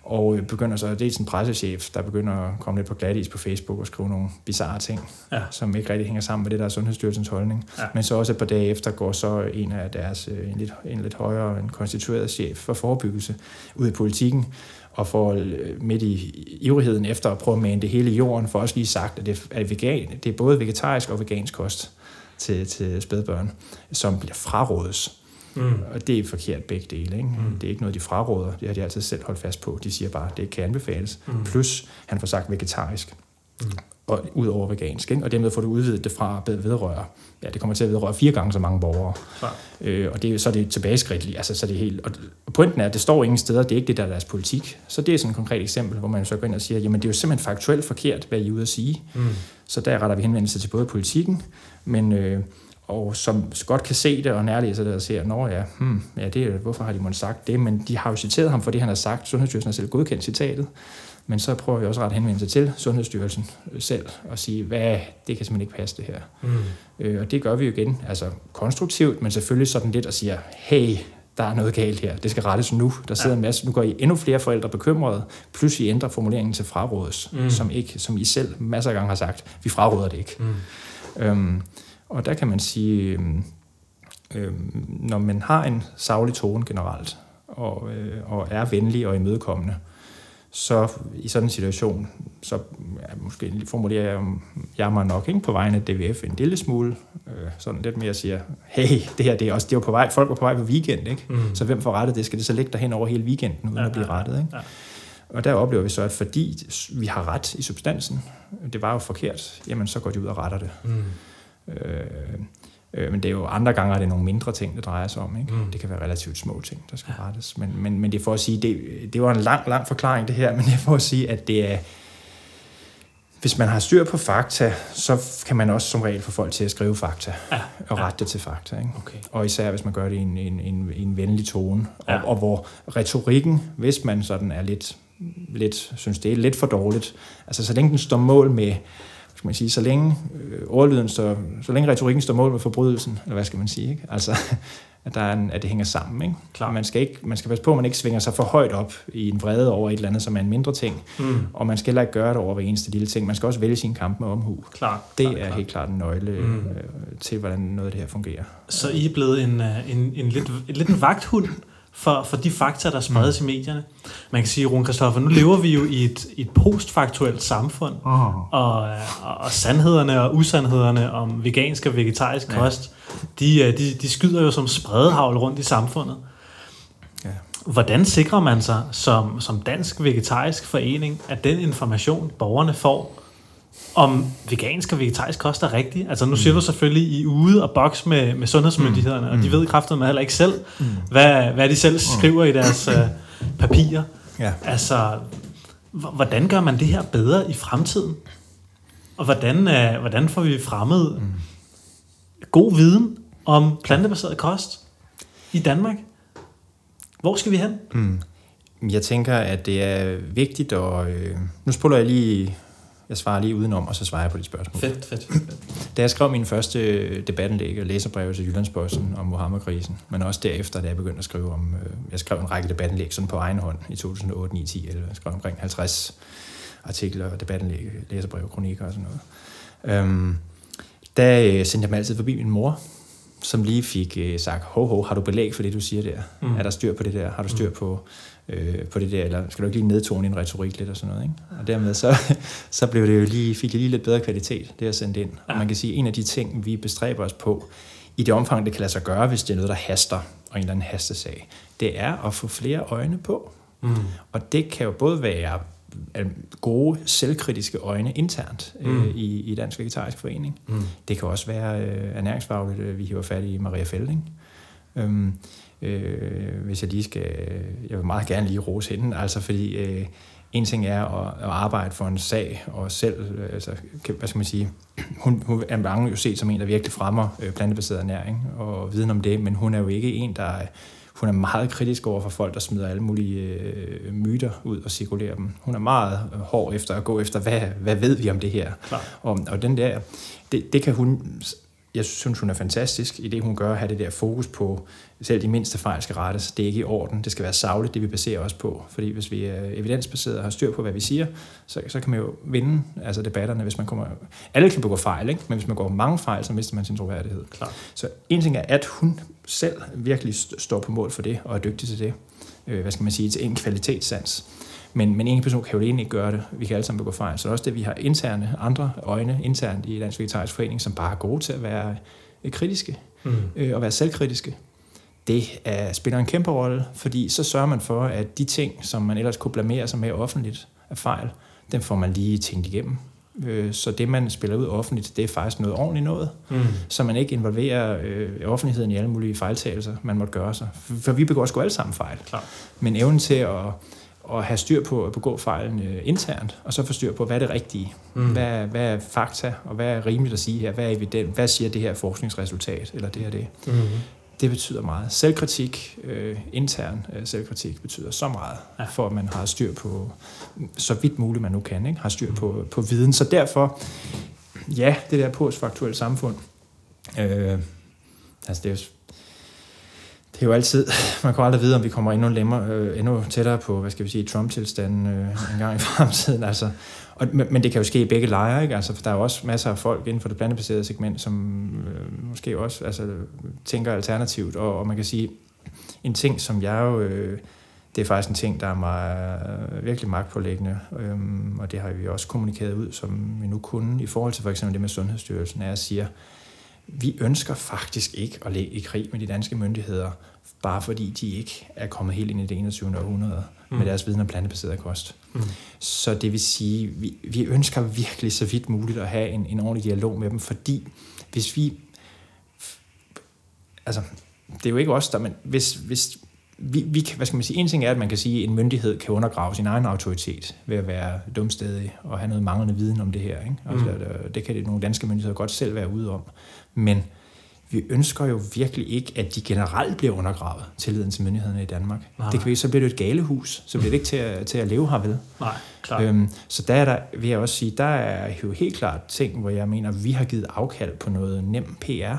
og øh, begynder så, er en pressechef, der begynder at komme lidt på glatis på Facebook og skrive nogle bizarre ting, ja. som ikke rigtig hænger sammen med det, der er Sundhedsstyrelsens holdning. Ja. Men så også et par dage efter går så en af deres, øh, en lidt, en lidt højere, en konstitueret chef for forebyggelse ud i politikken, og får øh, midt i ivrigheden efter at prøve at mane det hele i jorden, for også lige sagt, at det er, vegan, det er både vegetarisk og vegansk kost til, til spædbørn, som bliver frarådes. Mm. Og det er forkert begge dele. Ikke? Mm. Det er ikke noget, de fraråder. Det har de altid selv holdt fast på. De siger bare, at det kan anbefales. Mm. Plus, han får sagt vegetarisk. Mm. Og ud over vegansk. Ikke? Og dermed får du udvidet det fra at vedrøre. Ja, det kommer til at vedrøre fire gange så mange borgere. Øh, og det, så er det tilbageskridt. Altså, så er det helt, og pointen er, at det står ingen steder. Det er ikke det, der er deres politik. Så det er sådan et konkret eksempel, hvor man så går ind og siger, jamen det er jo simpelthen faktuelt forkert, hvad I er ude at sige. Mm. Så der retter vi henvendelse til både politikken, men øh, og som godt kan se det og nærlæser det og ser, når ja, hmm, ja det, hvorfor har de måttet sagt det, men de har jo citeret ham for det, han har sagt. Sundhedsstyrelsen har selv godkendt citatet, men så prøver vi også ret henvendelse til Sundhedsstyrelsen selv og sige, hvad, det kan simpelthen ikke passe det her. Mm. Øh, og det gør vi jo igen, altså konstruktivt, men selvfølgelig sådan lidt og siger, hey, der er noget galt her, det skal rettes nu. Der sidder ja. en masse, nu går I endnu flere forældre bekymrede, plus I ændrer formuleringen til frarådes, mm. som, ikke, som I selv masser af gange har sagt, vi fraråder det ikke. Mm. Øhm, og der kan man sige, øh, øh, når man har en savlig tone generelt, og, øh, og er venlig og imødekommende, så i sådan en situation, så ja, måske formulerer jeg, jeg mig nok ikke på vegne af DVF en lille smule, øh, sådan lidt mere siger, hey, det her det er også, det er på vej, folk var på vej på weekend, ikke? Mm. så hvem får rettet det? Skal det så ligge derhen over hele weekenden, uden ja, at blive rettet? Ikke? Ja. Og der oplever vi så, at fordi vi har ret i substansen, det var jo forkert, jamen så går de ud og retter det. Mm. Øh, øh, men det er jo andre gange, er det nogle mindre ting, det drejer sig om. Ikke? Mm. Det kan være relativt små ting, der skal ja. rettes. Men, men, men det er for at sige, det, det var en lang, lang forklaring det her, men det er for at sige, at det er, hvis man har styr på fakta, så kan man også som regel få folk til at skrive fakta ja. og rette ja. det til fakta. Ikke? Okay. Og især hvis man gør det i en, en, en, en venlig tone, ja. og, og hvor retorikken, hvis man sådan er lidt, lidt, synes det er lidt for dårligt, altså så længe den står mål med skal man sige, så længe øh, ordlyden står, så længe retorikken står mål med forbrydelsen, eller hvad skal man sige, ikke? Altså, at, der er en, at det hænger sammen. Ikke? Klar. Man, skal ikke, man skal passe på, at man ikke svinger sig for højt op i en vrede over et eller andet, som er en mindre ting. Mm. Og man skal heller ikke gøre det over hver eneste lille ting. Man skal også vælge sin kamp med omhu. Klar, det klar, er klar. helt klart en nøgle mm. øh, til, hvordan noget af det her fungerer. Så I er blevet en, øh, en, en, lidt, en lidt en vagthund for, for de fakta, der spredes mm. i medierne. Man kan sige, Rune Kristoffer, nu lever vi jo i et, et postfaktuelt samfund, oh. og, og, og sandhederne og usandhederne om vegansk og vegetarisk ja. kost, de, øh, de, de skyder jo som spredehavl rundt i samfundet. Ja. Hvordan sikrer man sig som, som dansk vegetarisk forening, at den information, borgerne får, om vegansk og vegetarisk kost er rigtigt. Altså nu siger mm. du selvfølgelig, I er ude og boks med, med sundhedsmyndighederne, mm. og de mm. ved kraftigt heller ikke selv, mm. hvad, hvad de selv mm. skriver i deres uh, papirer. Ja. Altså, hvordan gør man det her bedre i fremtiden? Og hvordan, uh, hvordan får vi fremmet mm. god viden om plantebaseret kost i Danmark? Hvor skal vi hen? Mm. Jeg tænker, at det er vigtigt, og øh, nu spoler jeg lige jeg svarer lige udenom, og så svarer jeg på dit spørgsmål. Fedt, fedt, fedt. Da jeg skrev min første debattenlæg og læserbreve til Jyllandsposten om Mohammed-krisen, men også derefter, da jeg begyndte at skrive om, øh, jeg skrev en række debattenlæg sådan på egen hånd i 2008, 9, 10, 11. Jeg skrev omkring 50 artikler, debattenlæg, læserbreve, kronikker og sådan noget. Øhm, der øh, sendte jeg dem altid forbi min mor, som lige fik øh, sagt, ho, ho, har du belæg for det, du siger der? Mm. Er der styr på det der? Har du styr mm. på øh, på det der, eller skal du ikke lige nedtone din retorik lidt og sådan noget, ikke? Og dermed så, så blev det jo lige, fik det lige lidt bedre kvalitet, det at sende ind. Og man kan sige, en af de ting, vi bestræber os på, i det omfang, det kan lade sig gøre, hvis det er noget, der haster, og en eller anden hastesag, det er at få flere øjne på. Mm. Og det kan jo både være øh, gode, selvkritiske øjne internt øh, mm. i, i Dansk Vegetarisk Forening. Mm. Det kan også være øh, ernæringsfagligt, øh, vi hiver fat i Maria Felding. Øhm, øh, hvis jeg lige skal, jeg vil meget gerne lige rose hende, altså fordi øh, en ting er at, at arbejde for en sag, og selv, øh, altså, hvad skal man sige, hun, hun er mange jo set som en, der virkelig fremmer øh, plantebaseret ernæring og viden om det, men hun er jo ikke en, der hun er meget kritisk over for folk, der smider alle mulige øh, myter ud og cirkulerer dem. Hun er meget hård efter at gå efter, hvad, hvad ved vi om det her? Klar. Og, og den der, det, det kan hun jeg synes, hun er fantastisk i det, hun gør, at have det der fokus på, selv de mindste fejl skal rettes. Det er ikke i orden. Det skal være savligt, det vi baserer os på. Fordi hvis vi er evidensbaseret og har styr på, hvad vi siger, så, så kan man jo vinde altså debatterne, hvis man kommer... Alle kan begå fejl, ikke? men hvis man går mange fejl, så mister man sin troværdighed. Klar. Så en ting er, at hun selv virkelig står på mål for det, og er dygtig til det. Øh, hvad skal man sige? Til en kvalitetssans. Men, men en person kan jo egentlig ikke gøre det. Vi kan alle sammen begå fejl. Så det er også det, vi har interne, andre øjne internt i Dansk Vegetarisk Forening, som bare er gode til at være øh, kritiske mm. øh, og være selvkritiske. Det er, spiller en kæmpe rolle, fordi så sørger man for, at de ting, som man ellers kunne blamere sig med offentligt af fejl, den får man lige tænkt igennem. Øh, så det, man spiller ud offentligt, det er faktisk noget ordentligt noget, mm. så man ikke involverer øh, offentligheden i alle mulige fejltagelser, man måtte gøre sig. For vi begår sgu alle sammen fejl. Klar. Men evnen til at at have styr på at begå fejlen øh, internt, og så få styr på, hvad er det rigtige? Mm. Hvad, hvad er fakta, og hvad er rimeligt at sige her? Hvad, er evident? hvad siger det her forskningsresultat, eller det her det? Mm. Det betyder meget. Selvkritik, øh, intern øh, selvkritik, betyder så meget, ja. for at man har styr på, så vidt muligt man nu kan, ikke? har styr på, på viden. Så derfor, ja, det der postfaktuelle samfund, øh, altså det er jo det er jo altid, man kan aldrig vide, om vi kommer endnu, lemmer, øh, endnu tættere på, hvad skal vi sige, Trump-tilstanden øh, en gang i fremtiden. Altså, og, men det kan jo ske i begge lejre, ikke? Altså, for der er jo også masser af folk inden for det plantebaserede segment, som øh, måske også altså, tænker alternativt, og, og man kan sige, en ting, som jeg jo, øh, det er faktisk en ting, der er mig, øh, virkelig magtpålæggende, øh, og det har vi også kommunikeret ud, som vi nu kunne, i forhold til for eksempel det med Sundhedsstyrelsen, er at sige, vi ønsker faktisk ikke at ligge i krig med de danske myndigheder, bare fordi de ikke er kommet helt ind i det 21. århundrede mm. med deres viden om plantebaseret kost. Mm. Så det vil sige, vi, vi ønsker virkelig så vidt muligt at have en, en ordentlig dialog med dem, fordi hvis vi... Altså, det er jo ikke os, der... Men hvis, hvis vi, vi, hvad skal man sige, en ting er, at man kan sige, at en myndighed kan undergrave sin egen autoritet ved at være dumstedig og have noget manglende viden om det her. Ikke? Altså, mm. det, det kan det nogle danske myndigheder godt selv være ude om. Men vi ønsker jo virkelig ikke, at de generelt bliver undergravet, tilliden til myndighederne i Danmark. Nej. Det kan vi, så bliver det et galehus, så bliver det ikke til at, til at leve her ved. Nej, klart. Øhm, så der er der, vil jeg også sige, der er jo helt klart ting, hvor jeg mener, at vi har givet afkald på noget nem PR,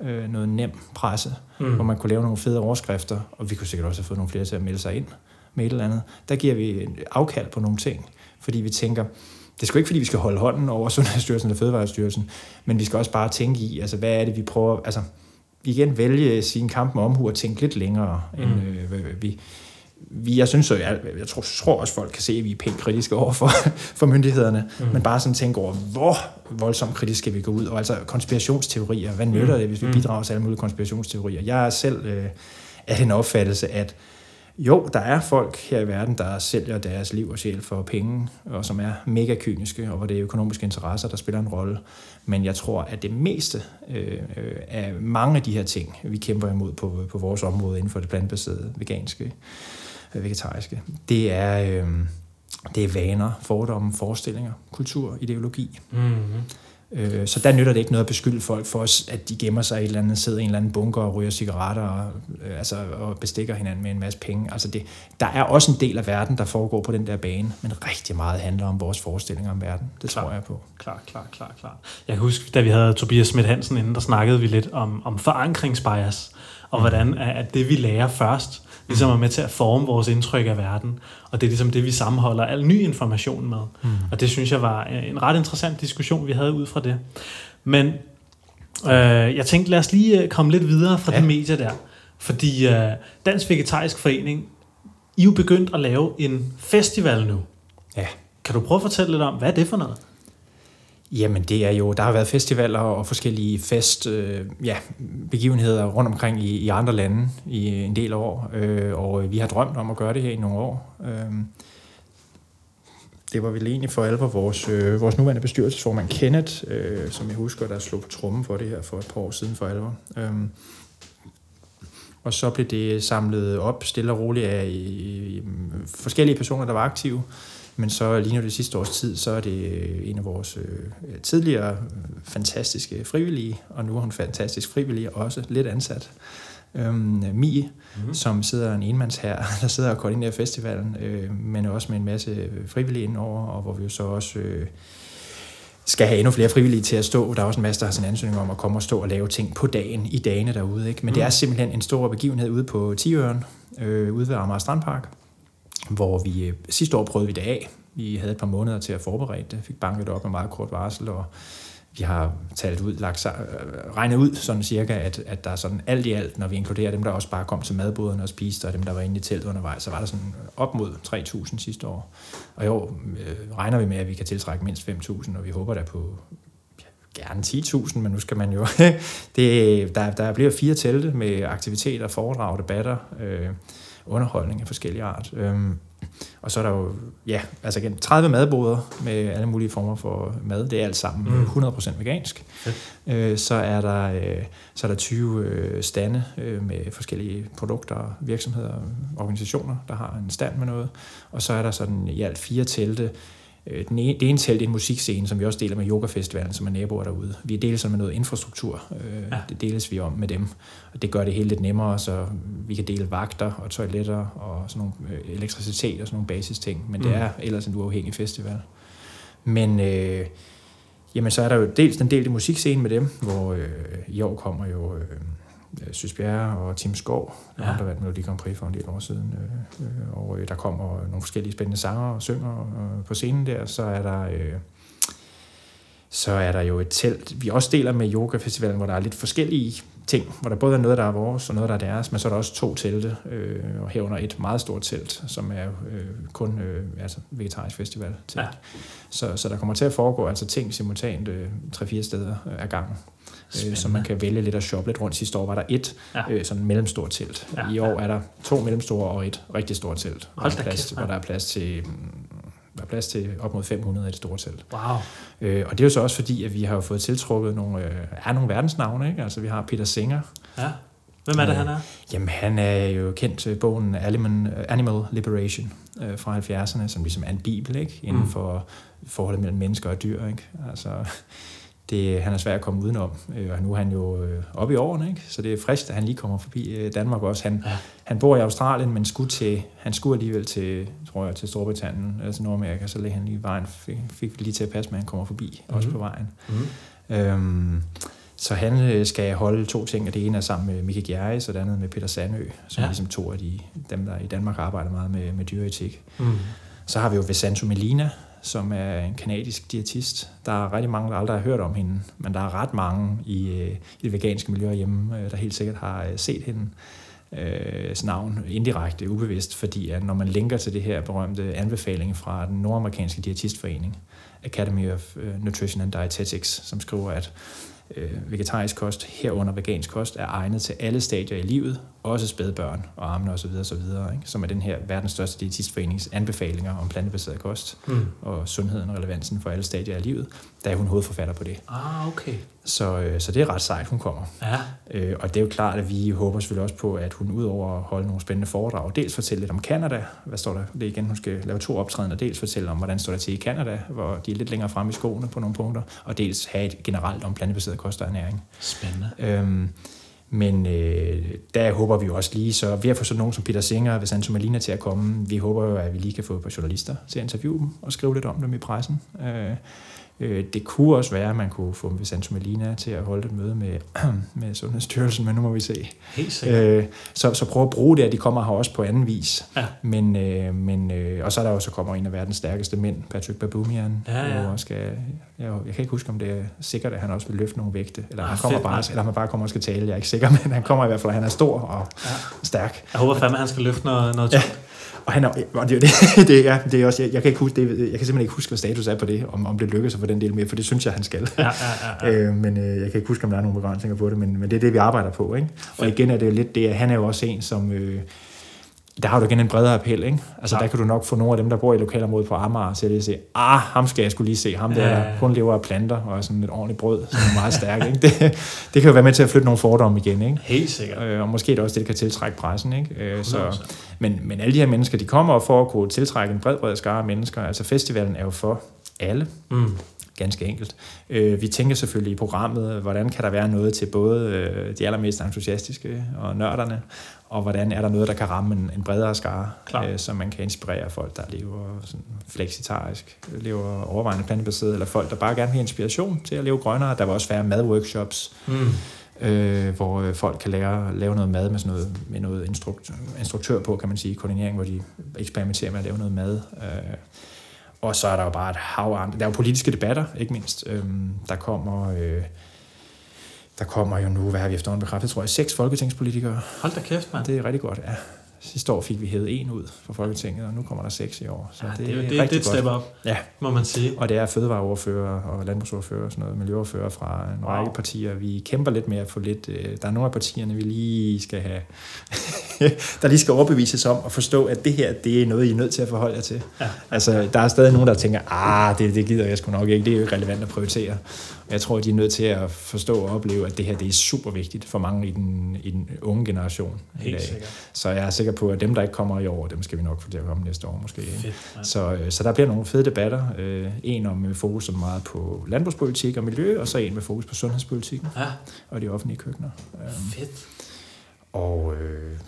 øh, noget nem presse, mm. hvor man kunne lave nogle fede overskrifter, og vi kunne sikkert også have fået nogle flere til at melde sig ind med et eller andet. Der giver vi afkald på nogle ting, fordi vi tænker, det er sgu ikke, fordi vi skal holde hånden over Sundhedsstyrelsen eller Fødevarestyrelsen, men vi skal også bare tænke i, altså hvad er det, vi prøver, altså igen vælge sin kamp med omhu og tænke lidt længere, mm. end øh, vi, vi, jeg synes, jeg, jeg tror, tror også, folk kan se, at vi er pænt kritiske over for, for myndighederne, mm. men bare sådan tænke over, hvor voldsomt kritisk skal vi gå ud, og altså konspirationsteorier, hvad nytter mm. det, hvis vi mm. bidrager til alle mulige konspirationsteorier? Jeg er selv øh, af den opfattelse, at jo, der er folk her i verden, der sælger deres liv og sjæl for penge, og som er mega kyniske, og hvor det er økonomiske interesser, der spiller en rolle. Men jeg tror, at det meste øh, øh af mange af de her ting, vi kæmper imod på, på vores område inden for det plantbaserede, veganske, øh, vegetariske, det er, øh, det er vaner, fordomme, forestillinger, kultur, ideologi. Mm-hmm. Øh, så der nytter det ikke noget at beskylde folk for, at de gemmer sig i et eller andet, sidder i en eller anden bunker og ryger cigaretter og, øh, altså, og bestikker hinanden med en masse penge. Altså det, der er også en del af verden, der foregår på den der bane, men rigtig meget handler om vores forestillinger om verden. Det klar, tror jeg på. Klar, klar, klar, klar. Jeg kan huske, da vi havde Tobias Schmidt Hansen inden, der snakkede vi lidt om, om forankringsbias, og hvordan at det, vi lærer først, ligesom er med til at forme vores indtryk af verden. Og det er ligesom det, vi sammenholder al ny information med. Mm. Og det synes jeg var en ret interessant diskussion, vi havde ud fra det. Men øh, jeg tænkte, lad os lige øh, komme lidt videre fra ja. det medie der. Fordi øh, Dansk Vegetarisk Forening, I er jo begyndt at lave en festival nu. Ja. Kan du prøve at fortælle lidt om, hvad er det for noget? Jamen det er jo, der har været festivaler og forskellige fest, øh, ja, begivenheder rundt omkring i, i andre lande i en del år, øh, og vi har drømt om at gøre det her i nogle år. Øh, det var vel egentlig for alvor vores, øh, vores nuværende bestyrelsesformand Kenneth, øh, som jeg husker, der slog på trummen for det her for et par år siden for alvor. Øh, og så blev det samlet op stille og roligt af i, i forskellige personer, der var aktive. Men så lige nu det sidste års tid, så er det øh, en af vores øh, tidligere fantastiske frivillige, og nu er hun fantastisk frivillig og også lidt ansat, øhm, Mie, mm. som sidder en enmands her, der sidder og koordinerer festivalen, øh, men også med en masse frivillige indover, og hvor vi jo så også øh, skal have endnu flere frivillige til at stå. Der er også en masse, der har sin ansøgning om at komme og stå og lave ting på dagen, i dagene derude. Ikke? Men mm. det er simpelthen en stor begivenhed ude på Tiøren, øh, ude ved Amager Strandpark, hvor vi øh, sidste år prøvede vi det af. Vi havde et par måneder til at forberede det, fik banket op med meget kort varsel, og vi har talt ud, lagt, øh, regnet ud sådan cirka, at, at der er sådan alt i alt, når vi inkluderer dem, der også bare kom til madboderne og spiste, og dem, der var inde i telt undervejs, så var der sådan op mod 3.000 sidste år. Og i år øh, regner vi med, at vi kan tiltrække mindst 5.000, og vi håber der på gerne 10.000, men nu skal man jo... det, der, der bliver fire telte med aktiviteter, foredrag, debatter, øh, underholdning af forskellige art. Øh, og så er der jo, ja, altså igen, 30 madboder med alle mulige former for mad. Det er alt sammen mm. 100% vegansk. Øh, så, er der, øh, så er der 20 øh, stande øh, med forskellige produkter, virksomheder, organisationer, der har en stand med noget. Og så er der sådan i alt fire telte, den ene, det ene telt er en musikscene, som vi også deler med Yogafestivalen, som er naboer derude. Vi deler sådan med noget infrastruktur. Øh, ja. Det deles vi om med dem. Og det gør det hele lidt nemmere, så vi kan dele vagter og toiletter og sådan nogle øh, elektricitet og sådan nogle basisting. Men det mm. er ellers en uafhængig festival. Men øh, jamen, så er der jo dels den delte musikscene med dem, hvor øh, i år kommer jo... Øh, Øh, Søs Bjerre og Tim Skov, der ja. har der været Melodi Grand Prix for en del år siden. Øh, øh, og der kommer nogle forskellige spændende sanger og synger på scenen der. Så er der... så er der jo et telt, vi også deler med Yoga Festivalen, hvor der er lidt forskellige ting, hvor der både er noget, der er vores, og noget, der er deres, men så er der også to telte, øh, og herunder et meget stort telt, som er øh, kun øh, altså vegetarisk festival. Ja. Så, så der kommer til at foregå altså ting simultant øh, tre-fire steder af gangen øh, så man kan vælge lidt at shoppe lidt rundt. Sidste år var der et ja. øh, sådan mellemstort telt. Ja, I år ja. er der to mellemstore og et rigtig stort telt, der er plads, hvor der er plads til der er plads til op mod 500 af et stort telt. Wow. Øh, og det er jo så også fordi, at vi har fået tiltrukket nogle, øh, er nogle verdensnavne. Ikke? Altså vi har Peter Singer. Ja. Hvem er det, øh, han er? Jamen, han er jo kendt til bogen Animal, Animal Liberation øh, fra 70'erne, som ligesom er en bibel, ikke? Inden mm. for forholdet mellem mennesker og dyr, ikke? Altså, det, han er svær at komme udenom. Øh, og nu er han jo øh, oppe i årene, ikke? så det er frisk, at han lige kommer forbi øh, Danmark også. Han, ja. han bor i Australien, men skulle til, han skulle alligevel til, tror jeg, til Storbritannien, altså Nordamerika, så lagde han lige vejen, fik, fik lige til at passe med, at han kommer forbi, mm-hmm. også på vejen. Mm-hmm. Øhm, så han skal holde to ting, og det ene er sammen med Mikke Gjerris, og det andet med Peter Sandø, som ja. er ligesom to af de, dem, der i Danmark arbejder meget med, med dyreetik. Mm. Så har vi jo Vesanto Melina, som er en kanadisk diætist. Der er rigtig mange, der aldrig har hørt om hende, men der er ret mange i, øh, i det veganske miljø hjemme, øh, der helt sikkert har øh, set hende øh, navn indirekte, ubevidst, fordi at når man linker til det her berømte anbefaling fra den nordamerikanske diætistforening, Academy of øh, Nutrition and Dietetics, som skriver, at øh, vegetarisk kost, herunder vegansk kost, er egnet til alle stadier i livet, også spædbørn og armene osv., osv. Ikke? som er den her verdens største diætistforenings anbefalinger om plantebaseret kost mm. og sundheden og relevansen for alle stadier af livet. Der er hun hovedforfatter på det. Ah, okay. Så, øh, så det er ret sejt, hun kommer. Ja. Øh, og det er jo klart, at vi håber selvfølgelig også på, at hun udover at holde nogle spændende foredrag, dels fortælle lidt om Canada, hvad står der? Det er igen, hun skal lave to optrædener, dels fortælle om, hvordan står der til i Canada, hvor de er lidt længere frem i skoene på nogle punkter, og dels have et generelt om plantebaseret kost og ernæring. Spændende. Øhm, men øh, der håber vi jo også lige, så ved at få sådan nogen som Peter Singer og Visanto Malina til at komme, vi håber jo, at vi lige kan få et par journalister til at interviewe dem og skrive lidt om dem i pressen. Øh, det kunne også være, at man kunne få Visanto Melina til at holde et møde med, med Sundhedsstyrelsen, men nu må vi se. Helt sikkert. Øh, så, så prøv at bruge det, at de kommer her også på anden vis. Ja. Men, øh, men, øh, og så er der jo så kommer en af verdens stærkeste mænd, Patrick Baboumian. Ja, ja. Og skal, jeg, jeg kan ikke huske, om det er sikkert, at han også vil løfte nogle vægte, eller, ah, han kommer fedt, bare, eller han bare kommer og skal tale. Jeg er ikke sikker, men han kommer i hvert fald, han er stor og ja. stærk. Jeg håber fandme, at han skal løfte noget, noget ja. Og, han er, og det, det, det, ja, det er også, jeg, jeg, kan ikke huske, det, jeg kan simpelthen ikke huske, hvad status er på det, om, om det lykkes at få den del med, for det synes jeg, han skal. Ja, ja, ja, ja. øh, men øh, jeg kan ikke huske, om der er nogle begrænsninger på det, men, men det er det, vi arbejder på. Ikke? Og igen er det jo lidt det, at han er jo også en, som... Øh, der har du igen en bredere appel, ikke? Altså ja. der kan du nok få nogle af dem, der bor i lokalområdet på Amager, til at sige, ah, ham skal jeg skulle lige se, ham der, ja, kun lever af planter og sådan et ordentligt brød, som er meget stærk, ikke? Det, det kan jo være med til at flytte nogle fordomme igen, ikke? Helt sikkert. Øh, og måske det også det, der kan tiltrække pressen, ikke? Øh, så, men, men alle de her mennesker, de kommer for at kunne tiltrække en bred, bred skare af mennesker. Altså festivalen er jo for alle. Mm. Ganske enkelt. Øh, vi tænker selvfølgelig i programmet, hvordan kan der være noget til både øh, de allermest entusiastiske og nørderne, og hvordan er der noget, der kan ramme en, en bredere skare, øh, så man kan inspirere folk, der lever sådan fleksitarisk, lever overvejende plantebaseret, eller folk, der bare gerne vil have inspiration til at leve grønnere. Der vil også være madworkshops, mm øh, hvor øh, folk kan lære lave noget mad med, sådan noget, med noget instrukt, instruktør på, kan man sige, koordinering, hvor de eksperimenterer med at lave noget mad. Øh, og så er der jo bare et hav Der er jo politiske debatter, ikke mindst. Øh, der kommer... Øh, der kommer jo nu, hvad har vi efterhånden bekræftet, tror jeg, seks folketingspolitikere. Hold da kæft, mand. Det er rigtig godt, ja. Sidste år fik vi hævet en ud fra Folketinget, og nu kommer der seks i år. Så ja, det, det, er, det, er et step op, ja. må man sige. Og det er fødevareordfører og landbrugsordfører og sådan noget, miljøordfører fra en wow. række partier. Vi kæmper lidt med at få lidt... Øh, der er nogle af partierne, vi lige skal have... der lige skal overbevises om at forstå, at det her, det er noget, I er nødt til at forholde jer til. Ja. Altså, der er stadig nogen, der tænker, ah, det, det gider jeg sgu nok ikke, det er jo ikke relevant at prioritere. Jeg tror, de er nødt til at forstå og opleve, at det her det er super vigtigt for mange i den, i den unge generation. Helt i dag. Sikkert. Så jeg er sikker på, at dem, der ikke kommer i år, dem skal vi nok få til at komme næste år måske. Fedt, så, øh, så der bliver nogle fede debatter. Øh, en om med fokus meget på landbrugspolitik og miljø, og så en med fokus på sundhedspolitikken ja. og de offentlige køkkener. Fedt. Og øh,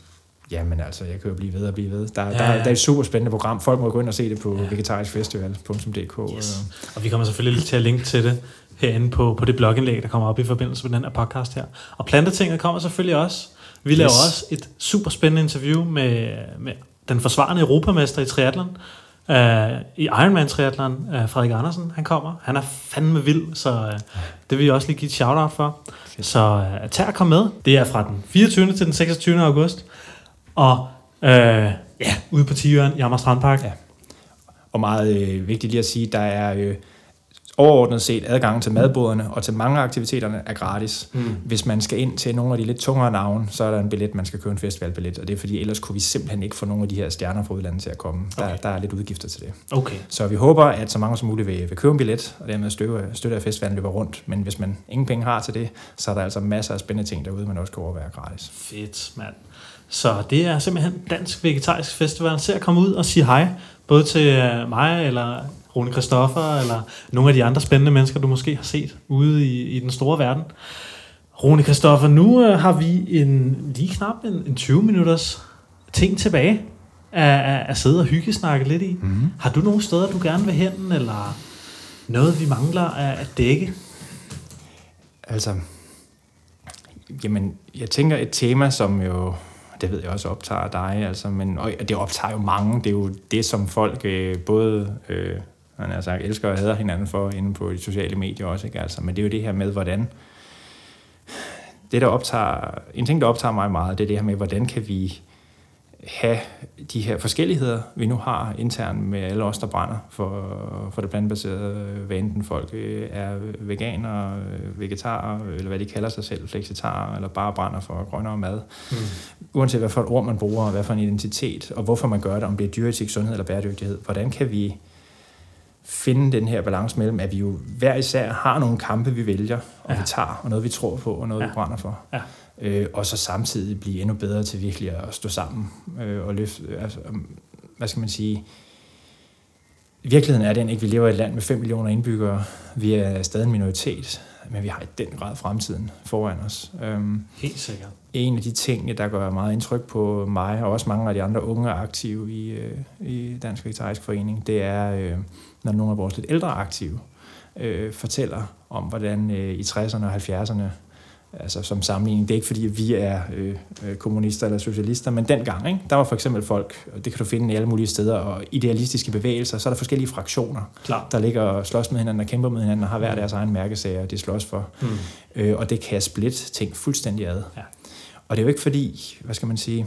Jamen altså, jeg kan jo blive ved og blive ved. Der, ja, ja. der, der er et super spændende program. Folk må gå ind og se det på ja. vegetariskfestival.dk. Yes. Og vi kommer selvfølgelig til at linke til det herinde på, på det blogindlæg, der kommer op i forbindelse med den her podcast her. Og plantetinget kommer selvfølgelig også. Vi yes. laver også et super spændende interview med, med den forsvarende europamester i triathlon, uh, i Ironman triathlon, uh, Frederik Andersen, han kommer. Han er fandme vild, så uh, det vil jeg også lige give et shout-out for. Fedt. Så uh, tag og kom med. Det er fra den 24. til den 26. august. Og uh, ja, ude på Tigøren i Amager Strandpark. Ja. Og meget øh, vigtigt lige at sige, der er øh, overordnet set adgang til madboderne og til mange af aktiviteterne er gratis. Mm. Hvis man skal ind til nogle af de lidt tungere navne, så er der en billet, man skal købe en festivalbillet, og det er fordi, ellers kunne vi simpelthen ikke få nogle af de her stjerner fra udlandet til at komme. Okay. Der, der er lidt udgifter til det. Okay. Så vi håber, at så mange som muligt vil, vil købe en billet, og dermed støtte, støtte at festivalen løber rundt. Men hvis man ingen penge har til det, så er der altså masser af spændende ting derude, man også kan overvære gratis. Fedt, mand. Så det er simpelthen Dansk Vegetarisk Festival. Se at komme ud og sige hej, både til øh, mig eller Rune Christoffer, eller nogle af de andre spændende mennesker, du måske har set ude i, i den store verden. Rune Christoffer, nu øh, har vi en lige knap en, en 20 minutters ting tilbage at, at sidde og hyggesnakke lidt i. Mm-hmm. Har du nogle steder, du gerne vil hen, eller noget, vi mangler at, at dække? Altså, jamen, jeg tænker et tema, som jo det ved jeg også optager dig, altså, men og det optager jo mange. Det er jo det, som folk øh, både øh, man har sagt, elsker og hader hinanden for inde på de sociale medier også. Ikke? Altså, men det er jo det her med, hvordan... Det, der optager, en ting, der optager mig meget, det er det her med, hvordan kan vi have de her forskelligheder, vi nu har internt med alle os, der brænder for, for det plantebaserede, hvad enten folk øh, er veganer, vegetarer, eller hvad de kalder sig selv, flexitarer, eller bare brænder for grønnere mad. Mm. Uanset hvad for et ord man bruger, og hvad for en identitet, og hvorfor man gør det, om det er dyretik, sundhed eller bæredygtighed, hvordan kan vi finde den her balance mellem, at vi jo hver især har nogle kampe, vi vælger, og ja. vi tager, og noget, vi tror på, og noget, ja. vi brænder for. Ja. Øh, og så samtidig blive endnu bedre til virkelig at stå sammen øh, og løfte, altså, hvad skal man sige, virkeligheden er den ikke, vi lever i et land med 5 millioner indbyggere, vi er stadig en minoritet, men vi har i den grad fremtiden foran os. Øhm, Helt sikkert. En af de ting, der gør meget indtryk på mig, og også mange af de andre unge aktive i, øh, i Dansk Vegetarisk Forening, det er, øh, når nogle af vores lidt ældre aktive øh, fortæller om, hvordan øh, i 60'erne og 70'erne altså som sammenligning. Det er ikke fordi, vi er øh, øh, kommunister eller socialister, men dengang, ikke? der var for eksempel folk, og det kan du finde i alle mulige steder, og idealistiske bevægelser, så er der forskellige fraktioner, Klar. der ligger og slås med hinanden og kæmper med hinanden, og har hver deres egen mærkesager, de slås for. Mm. Øh, og det kan splitte ting fuldstændig ad. Ja. Og det er jo ikke fordi, hvad skal man sige,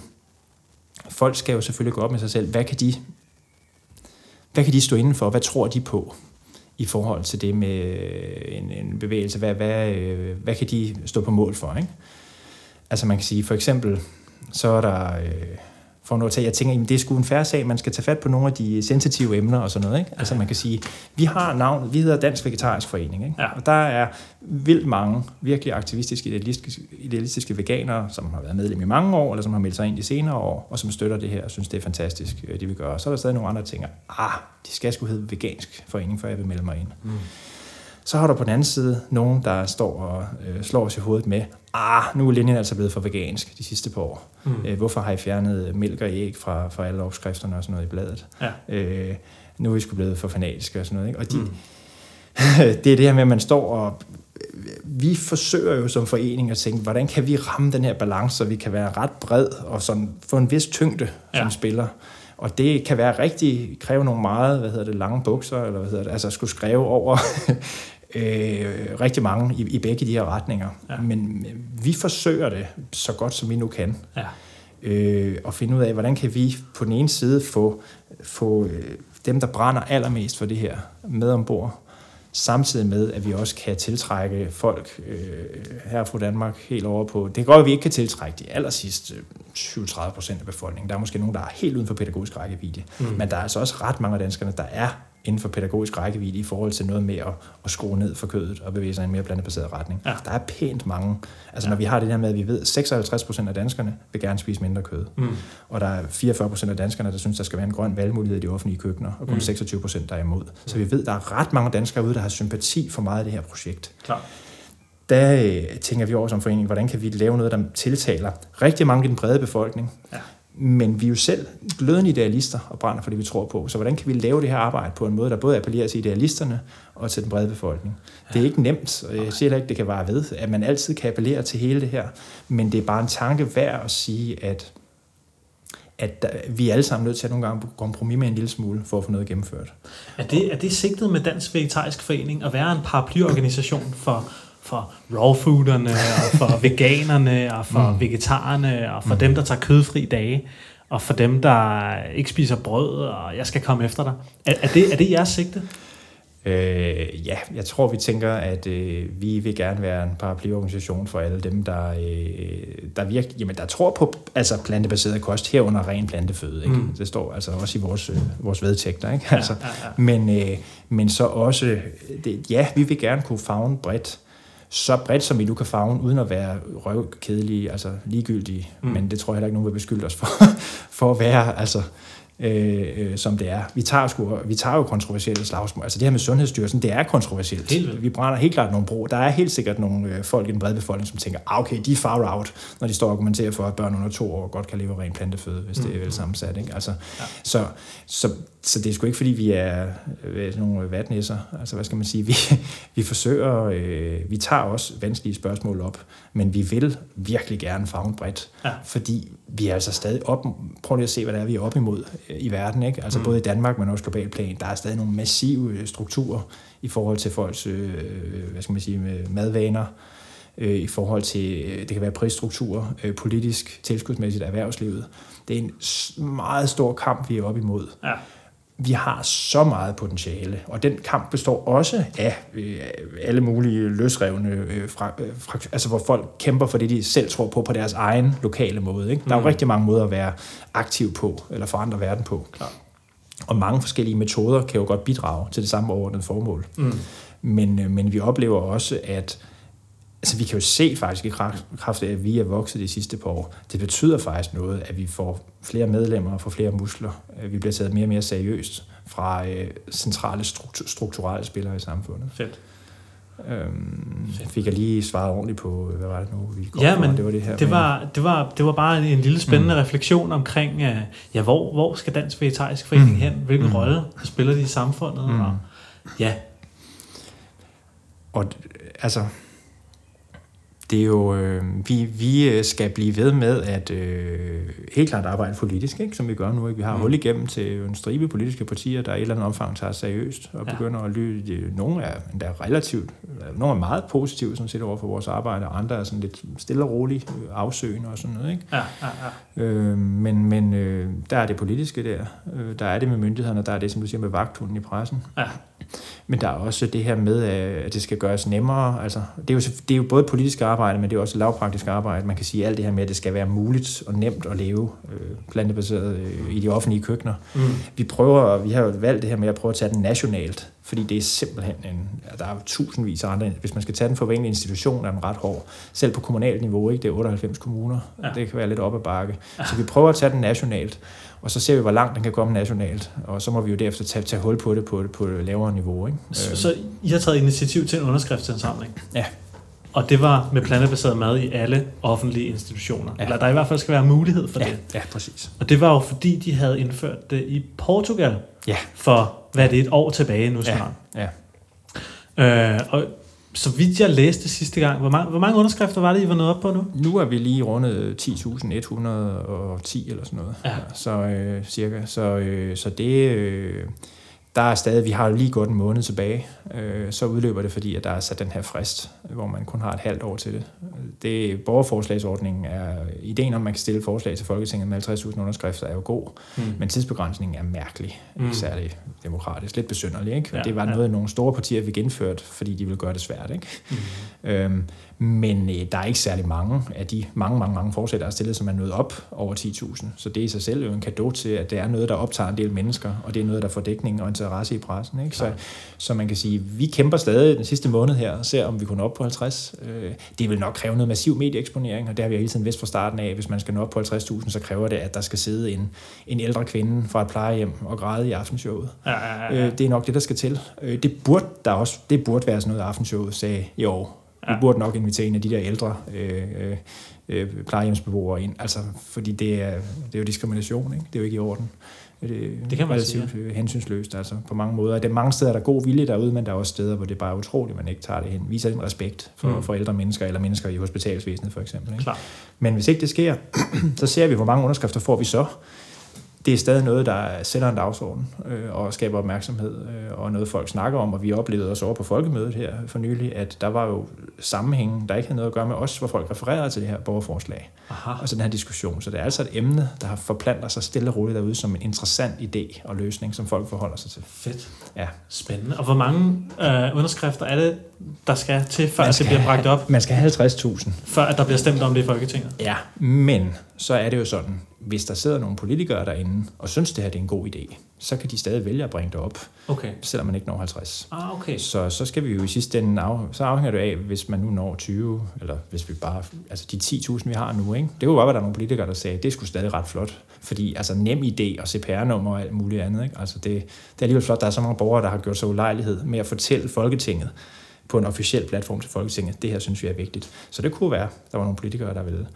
folk skal jo selvfølgelig gå op med sig selv, hvad kan de, hvad kan de stå inden for, hvad tror de på? I forhold til det med øh, en, en bevægelse. Hvad, hvad, øh, hvad kan de stå på mål for? Ikke? Altså man kan sige, for eksempel, så er der... Øh, for noget til, jeg tænker, at det er sgu en færre sag, man skal tage fat på nogle af de sensitive emner og sådan noget. Ikke? Altså man kan sige, vi har navn, vi hedder Dansk Vegetarisk Forening, ikke? Ja. og der er vildt mange virkelig aktivistiske, idealistiske, idealistiske veganere, som har været medlem i mange år, eller som har meldt sig ind de senere år, og som støtter det her og synes, det er fantastisk, øh, det vi gør. Så er der stadig nogle andre, der tænker, ah, de skal sgu hedde Vegansk Forening, før jeg vil melde mig ind. Mm. Så har du på den anden side nogen, der står og øh, slår os i hovedet med, ah, nu er linjen altså blevet for vegansk de sidste par år. Mm. Øh, hvorfor har I fjernet mælk og æg fra, fra alle opskrifterne og sådan noget i bladet? Ja. Øh, nu er vi sgu blevet for fanatiske og sådan noget. Ikke? Og de, mm. det er det her med, at man står og... Vi forsøger jo som forening at tænke, hvordan kan vi ramme den her balance, så vi kan være ret bred og sådan få en vis tyngde ja. som spiller. Og det kan være rigtig, kræve nogle meget, hvad hedder det, lange bukser, eller hvad hedder det, altså skulle skrive over øh, rigtig mange i, i begge de her retninger. Ja. Men vi forsøger det så godt, som vi nu kan. Ja. Øh, og finde ud af, hvordan kan vi på den ene side få, få øh, dem, der brænder allermest for det her, med ombord, samtidig med, at vi også kan tiltrække folk øh, her fra Danmark helt over på... Det kan godt at vi ikke kan tiltrække de aller sidste 37 procent af befolkningen. Der er måske nogen, der er helt uden for pædagogisk rækkevidde. Mm. Men der er altså også ret mange af danskerne, der er inden for pædagogisk rækkevidde i forhold til noget med at, at skrue ned for kødet og bevæge sig i en mere plantebaseret retning. Ja. Der er pænt mange. Altså ja. når vi har det der med, at vi ved, at 56 procent af danskerne vil gerne spise mindre kød. Mm. Og der er 44 procent af danskerne, der synes, der skal være en grøn valgmulighed i de offentlige køkkener, og kun mm. 26 procent, der er imod. Så vi ved, at der er ret mange danskere ude, der har sympati for meget af det her projekt. Klar der øh, tænker vi over som forening, hvordan kan vi lave noget, der tiltaler rigtig mange i den brede befolkning, ja. Men vi er jo selv glødende idealister og brænder for det, vi tror på. Så hvordan kan vi lave det her arbejde på en måde, der både appellerer til idealisterne og til den brede befolkning? Ja. Det er ikke nemt, og jeg siger heller ikke, det kan være ved, at man altid kan appellere til hele det her. Men det er bare en tanke værd at sige, at, at vi er alle sammen nødt til at nogle gange kompromis med en lille smule for at få noget gennemført. Er det, er det sigtet med Dansk Vegetarisk Forening at være en paraplyorganisation for for raw fooderne, og for veganerne, og for mm. vegetarerne, og for mm. dem, der tager kødfri dage, og for dem, der ikke spiser brød, og jeg skal komme efter dig. Er, er, det, er det jeres sigte? Øh, ja, jeg tror, vi tænker, at øh, vi vil gerne være en paraplyorganisation for alle dem, der, øh, der virkelig, jamen, der tror på altså plantebaseret kost, herunder ren planteføde. Ikke? Mm. Det står altså også i vores, øh, vores vedtægter. Ikke? Altså, ja, ja, ja. Men, øh, men så også, det, ja, vi vil gerne kunne fagne bredt så bredt, som vi nu kan fagne, uden at være røvkedelige, altså ligegyldige. Mm. Men det tror jeg heller ikke, nogen vil beskylde os for, for at være. Altså, øh, øh, som det er. Vi tager, sgu, vi tager jo kontroversielle slagsmål. Altså det her med Sundhedsstyrelsen, det er kontroversielt. Helt vi brænder helt klart nogle bro. Der er helt sikkert nogle øh, folk i den brede befolkning, som tænker, ah, okay, de er far out, når de står og argumenterer for, at børn under to år godt kan leve ren planteføde, hvis mm. det er vel sammensat. Ikke? Altså, ja. så, så, så det er sgu ikke, fordi vi er øh, nogle vatnæsser. Altså hvad skal man sige? Vi, vi forsøger, øh, vi tager også vanskelige spørgsmål op, men vi vil virkelig gerne fagne bredt, ja. fordi vi er altså stadig op, prøv lige at se, hvad det er, vi er op imod øh, i verden, ikke? altså mm. både i Danmark, men også globalt plan, der er stadig nogle massive øh, strukturer i forhold til folks, øh, hvad skal man sige, madvaner, øh, i forhold til, øh, det kan være prisstrukturer, øh, politisk, tilskudsmæssigt erhvervslivet. Det er en meget stor kamp, vi er op imod. Ja vi har så meget potentiale, og den kamp består også af øh, alle mulige løsrevne, øh, fra, øh, fra, altså hvor folk kæmper for det, de selv tror på, på deres egen lokale måde. Ikke? Der er jo mm. rigtig mange måder at være aktiv på, eller forandre verden på. Klar. Og mange forskellige metoder kan jo godt bidrage til det samme overordnede formål. Mm. Men, øh, men vi oplever også, at altså vi kan jo se faktisk i kraft af, at vi er vokset de sidste par år. Det betyder faktisk noget, at vi får flere medlemmer og får flere muskler. Vi bliver taget mere og mere seriøst fra øh, centrale struktur, strukturelle spillere i samfundet. Fedt. Øhm, fik jeg lige svaret ordentligt på, hvad var det nu, vi kom ja, men det var det her. Det var, det, var, det var bare en lille spændende mm. refleksion omkring, uh, ja, hvor, hvor skal Dansk Vegetarisk Forening mm. hen? Hvilken mm. rolle spiller de i samfundet? Mm. Og, ja. Og altså, det er jo, øh, vi, vi øh, skal blive ved med at øh, helt klart arbejde politisk, ikke, som vi gør nu. Ikke? Vi har mm. hul igennem til en stribe politiske partier, der i et eller andet omfang tager seriøst og ja. begynder at lytte. Nogle er endda relativt, nogle er meget positive sådan set over for vores arbejde, og andre er sådan lidt stille og roligt øh, afsøgende og sådan noget. Ikke? Ja, ja, ja. Øh, men men øh, der er det politiske der, øh, der er det med myndighederne, der er det, som du siger, med vagthunden i pressen. Ja. Men der er også det her med, at det skal gøres nemmere. Altså, det, er jo, det er jo både politisk arbejde, men det er også lavpraktisk arbejde. Man kan sige alt det her med, at det skal være muligt og nemt at leve øh, plantebaseret øh, i de offentlige køkkener. Mm. Vi prøver, vi har jo valgt det her med at prøve at tage den nationalt, fordi det er simpelthen en, der er tusindvis af andre, hvis man skal tage den for hver institution, er den ret hård. Selv på kommunalt niveau, ikke? det er 98 kommuner, ja. det kan være lidt op ad bakke. Ja. Så vi prøver at tage den nationalt, og så ser vi, hvor langt den kan komme nationalt, og så må vi jo derefter tage, tage hul på det på, på lavere niveau. Ikke? Så, så I har taget initiativ til en underskriftsindsamling? Ja. Og det var med plantebaseret mad i alle offentlige institutioner. Ja. Eller der i hvert fald skal være mulighed for ja, det. ja, præcis. Og det var jo fordi, de havde indført det i Portugal Ja, for, hvad er det, et år tilbage nu ja, snart. ja. Øh, og så vidt jeg læste sidste gang, hvor mange, hvor mange underskrifter var det, I var nået op på nu? Nu er vi lige rundet 10.110 eller sådan noget. Ja. Så øh, cirka. Så, øh, så det... Øh, der er stadig, vi har lige gået en måned tilbage, øh, så udløber det, fordi at der er sat den her frist, hvor man kun har et halvt år til det. det borgerforslagsordningen er, ideen om, at man kan stille forslag til Folketinget med 50.000 underskrifter, er jo god, Mm. men tidsbegrænsningen er mærkelig, Mm. ikke særlig demokratisk, lidt besynderlig. Ikke? Ja, det var ja. noget, nogle store partier fik indført, fordi de ville gøre det svært. Ikke? Mm. Øhm, men øh, der er ikke særlig mange af de mange, mange, mange forslag, der er stillet, som er nået op over 10.000. Så det er i sig selv jo en gave til, at det er noget, der optager en del mennesker, og det er noget, der får dækning og interesse i pressen. Ikke? Så, så man kan sige, vi kæmper stadig den sidste måned her, og ser om vi kunne op på 50. Øh, det vil nok kræve noget massiv medieeksponering, og det har vi hele tiden vidst fra starten af. Hvis man skal nå op på 50.000, så kræver det, at der skal sidde en, en ældre kvinde fra et plejehjem og græde i aftenshowet. Ja, ja, ja. Øh, det er nok det, der skal til. Øh, det, burde der også, det burde være sådan noget, aftenshowet sagde i år. Ja. Ja. Vi burde nok invitere en af de der ældre øh, øh, øh, plejehjemsbeboere ind, altså, fordi det er, det er jo diskrimination, ikke? det er jo ikke i orden. Det, Det kan man relativt sige. hensynsløst, altså på mange måder. Det er mange steder, der er god vilje derude, men der er også steder, hvor det bare er utroligt, man ikke tager det hen. Viser en respekt for, mm. for ældre mennesker, eller mennesker i hospitalsvæsenet for eksempel. Ikke? Klar. Men hvis ikke det sker, så ser vi, hvor mange underskrifter får vi så. Det er stadig noget, der sætter en dagsorden øh, og skaber opmærksomhed, øh, og noget folk snakker om, og vi oplevede også over på folkemødet her for nylig, at der var jo sammenhænge, der ikke havde noget at gøre med os, hvor folk refererede til det her borgerforslag, Aha. og så den her diskussion. Så det er altså et emne, der har forplantet sig stille og roligt derude som en interessant idé og løsning, som folk forholder sig til. Fedt. Ja. Spændende. Og hvor mange øh, underskrifter er det, der skal til, før at det skal bliver bragt op, Man skal have 50.000 før at der bliver stemt om det i Folketinget? Ja, men så er det jo sådan, hvis der sidder nogle politikere derinde og synes, det her det er en god idé, så kan de stadig vælge at bringe det op, Okay. selvom man ikke når 50. Ah, okay. Så, så skal vi jo i sidste ende, af, så afhænger det af, hvis man nu når 20, eller hvis vi bare, altså de 10.000, vi har nu, ikke? det kunne godt være, der er nogle politikere, der sagde, det skulle stadig ret flot, fordi altså nem idé og CPR-nummer og alt muligt andet, ikke? Altså det, det er alligevel flot, der er så mange borgere, der har gjort sig ulejlighed med at fortælle Folketinget, på en officiel platform til Folketinget, det her synes vi er vigtigt. Så det kunne være, der var nogle politikere, der ville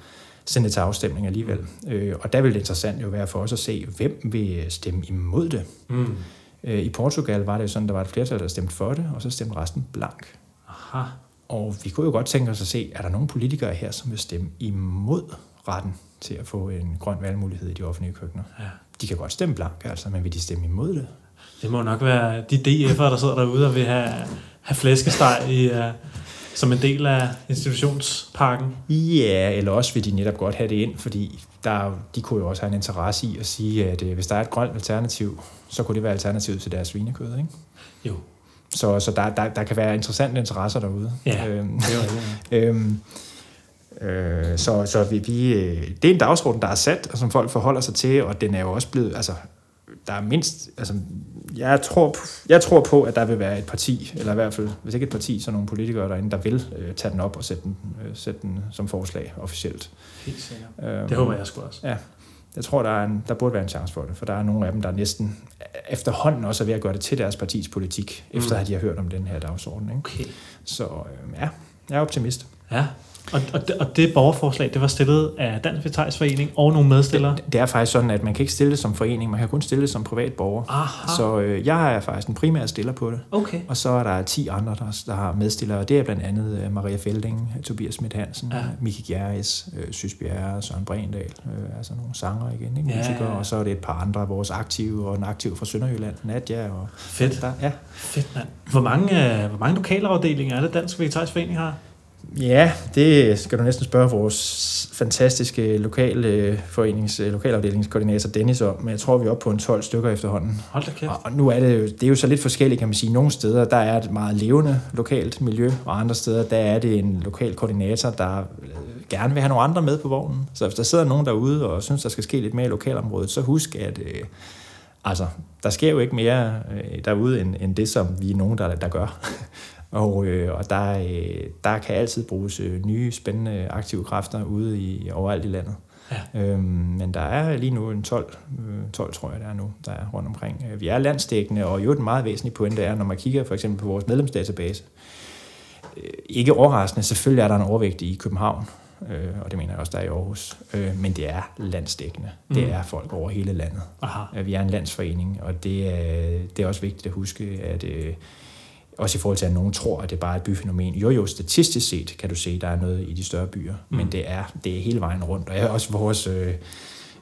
sende det til afstemning alligevel. Øh, og der vil det interessant jo være for os at se, hvem vil stemme imod det. Mm. Øh, I Portugal var det jo sådan, der var et flertal, der stemte for det, og så stemte resten blank. Aha. Og vi kunne jo godt tænke os at se, er der nogle politikere her, som vil stemme imod retten til at få en grøn valgmulighed i de offentlige køkkener? Ja. De kan godt stemme blank, altså, men vil de stemme imod det? Det må nok være de DF'ere, der sidder derude og vil have, have flæskesteg i, uh, som en del af institutionspakken. Ja, eller også vil de netop godt have det ind, fordi der, er de kunne jo også have en interesse i at sige, at øh, hvis der er et grønt alternativ, så kunne det være alternativet til deres svinekød, ikke? Jo. Så, så der, der, der kan være interessante interesser derude. Ja, Øhm, Det var det. øhm, øh, så så vi, vi, øh, det er en dagsorden, der er sat, og som folk forholder sig til, og den er jo også blevet, altså, der er mindst, altså, jeg tror, jeg tror på, at der vil være et parti, eller i hvert fald, hvis ikke et parti, så nogle politikere derinde, der vil øh, tage den op og sætte den, øh, sætte den som forslag officielt. Helt sikkert. Øhm, Det håber jeg sgu også. Jeg tror, der, er en, der burde være en chance for det, for der er nogle af dem, der næsten efterhånden også er ved at gøre det til deres partis politik, mm. efter at de har hørt om den her dagsorden. Ikke? Okay. Så øh, ja, jeg er optimist. Ja. Og, og, det, og det borgerforslag, det var stillet af Dansk Vegetarisk og nogle medstillere. Det, det er faktisk sådan, at man kan ikke stille det som forening, man kan kun stille det som privat borger. Aha. Så øh, jeg er faktisk den primære stiller på det. Okay. Og så er der 10 andre, der, der har medstillere. Det er blandt andet øh, Maria Felding, Tobias Schmidt Hansen, Ja. Miki Gjerris, øh, Sys Bjerre, Søren Brendal, øh, altså nogle sanger igen, ikke? Ja, musikere. ja. Og så er det et par andre af vores aktive, og en aktiv fra Sønderjylland, Nadja. Og Fedt. der, ja. Fedt, mand. Hvor mange, øh, hvor mange lokalafdelinger er det, Dansk Vegetarisk Forening har? Ja, det skal du næsten spørge vores fantastiske lokale forenings, lokalafdelingskoordinator Dennis om, men jeg tror, vi er oppe på en 12 stykker efterhånden. Hold da kæft. Og og nu er det jo, det er jo så lidt forskelligt, kan man sige. Nogle steder, der er et meget levende lokalt miljø, og andre steder, der er det en lokal koordinator, der øh, gerne vil have nogle andre med på vognen. Så hvis der sidder nogen derude og synes, der skal ske lidt mere i lokalområdet, så husk, at øh, altså, der sker jo ikke mere øh, derude, end, end det, som vi er nogen, der, der gør. Og, øh, og der, øh, der kan altid bruges øh, nye, spændende, aktive kræfter ude i overalt i landet. Ja. Øhm, men der er lige nu en 12, 12, tror jeg, der er nu, der er rundt omkring. Vi er landsdækkende, og jo den meget væsentlige pointe er, når man kigger for eksempel på vores medlemsdatabase, ikke overraskende, selvfølgelig er der en overvægt i København, øh, og det mener jeg også, der er i Aarhus. Øh, men det er landsdækkende. Mm. Det er folk over hele landet. Aha. Øh, vi er en landsforening, og det er, det er også vigtigt at huske, at øh, også i forhold til, at nogen tror, at det bare er et byfænomen. Jo, jo, statistisk set kan du se, at der er noget i de større byer, mm. men det er, det er hele vejen rundt. Og jeg også vores... Øh,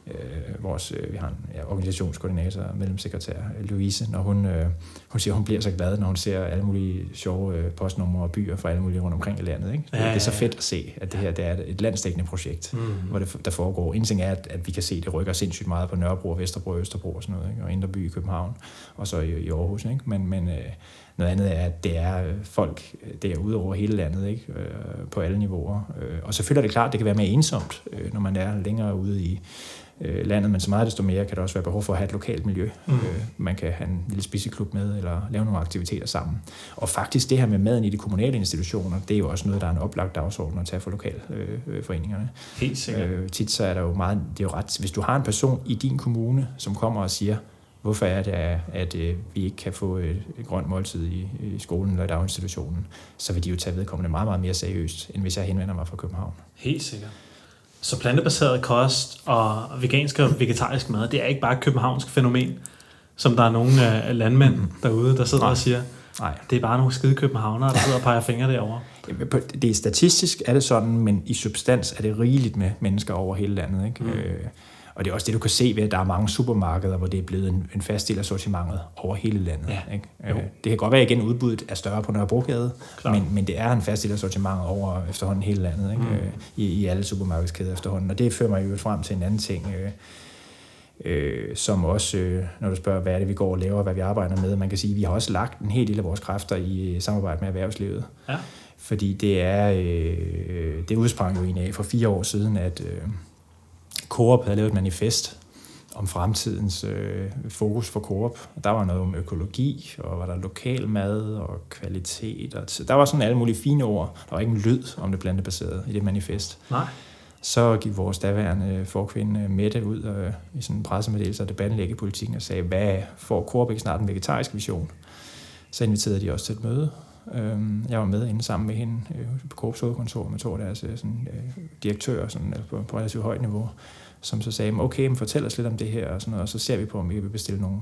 øh, vores, øh, vi har en ja, organisationskoordinator, medlemssekretær, Louise, når hun, øh, hun siger, hun bliver så glad, når hun ser alle mulige sjove øh, postnumre og byer fra alle mulige rundt omkring i landet. Ikke? Ja, ja, ja. Det er så fedt at se, at det her det er et landsdækkende projekt, mm. hvor det, der foregår. En ting er, at, at vi kan se, at det rykker sindssygt meget på Nørrebro, Vesterbro og Østerbro og sådan noget, ikke? og Indre By i København, og så i, i Aarhus. Ikke? Men, men øh, noget andet er, at det er folk derude over hele landet, ikke? Øh, på alle niveauer. Øh, og selvfølgelig er det klart, at det kan være mere ensomt, øh, når man er længere ude i øh, landet, men så meget desto mere kan der også være behov for at have et lokalt miljø. Mm. Øh, man kan have en lille spiseklub med, eller lave nogle aktiviteter sammen. Og faktisk det her med maden i de kommunale institutioner, det er jo også noget, der er en oplagt dagsorden at tage for lokalforeningerne. Øh, Helt sikkert. Øh, tit så er der jo meget, det er jo ret, hvis du har en person i din kommune, som kommer og siger, hvorfor er det, at, øh, vi ikke kan få et, et grønt måltid i, i skolen eller i daginstitutionen, så vil de jo tage vedkommende meget, meget mere seriøst, end hvis jeg henvender mig fra København. Helt sikkert. Så plantebaseret kost og vegansk og vegetarisk mad, det er ikke bare et københavnsk fænomen, som der er nogle af landmænd mm. derude, der sidder Nej. og siger, Nej. det er bare nogle skide københavnere, der sidder og peger fingre derovre. Det er statistisk, er det sådan, men i substans er det rigeligt med mennesker over hele landet. Ikke? Mm. Øh, og det er også det, du kan se ved, at der er mange supermarkeder, hvor det er blevet en, en fast del af sortimentet over hele landet. Ja. Ikke? Øh, det kan godt være, at igen udbuddet er større på Nørrebrogade, men, men det er en fast del af sortimentet over efterhånden hele landet, ikke? Mm. Øh, I, i alle supermarkedskæder efterhånden. Og det fører mig jo frem til en anden ting, øh, øh, som også, øh, når du spørger, hvad er det, vi går og laver, hvad vi arbejder med, man kan sige, at vi har også lagt en hel del af vores kræfter i samarbejde med erhvervslivet. Ja. Fordi det er, øh, det udsprang jo en af for fire år siden, at... Øh, Coop havde lavet et manifest om fremtidens øh, fokus for Coop. Der var noget om økologi, og var der lokal mad og kvalitet. Og der var sådan alle mulige fine ord. Der var ikke en lyd om det plantebaserede i det manifest. Nej. Så gik vores daværende forkvinde Mette ud og, i sådan en pressemeddelelse og debattenlæg i politikken og sagde, hvad får Coop ikke snart en vegetarisk vision? Så inviterede de os til et møde. Øhm, jeg var med inde sammen med hende øh, på Coops hovedkontor med to af deres øh, sådan, direktører sådan, på, på relativt højt niveau som så sagde, okay, men fortæl os lidt om det her, og, sådan noget, og så ser vi på, om vi vil bestille nogle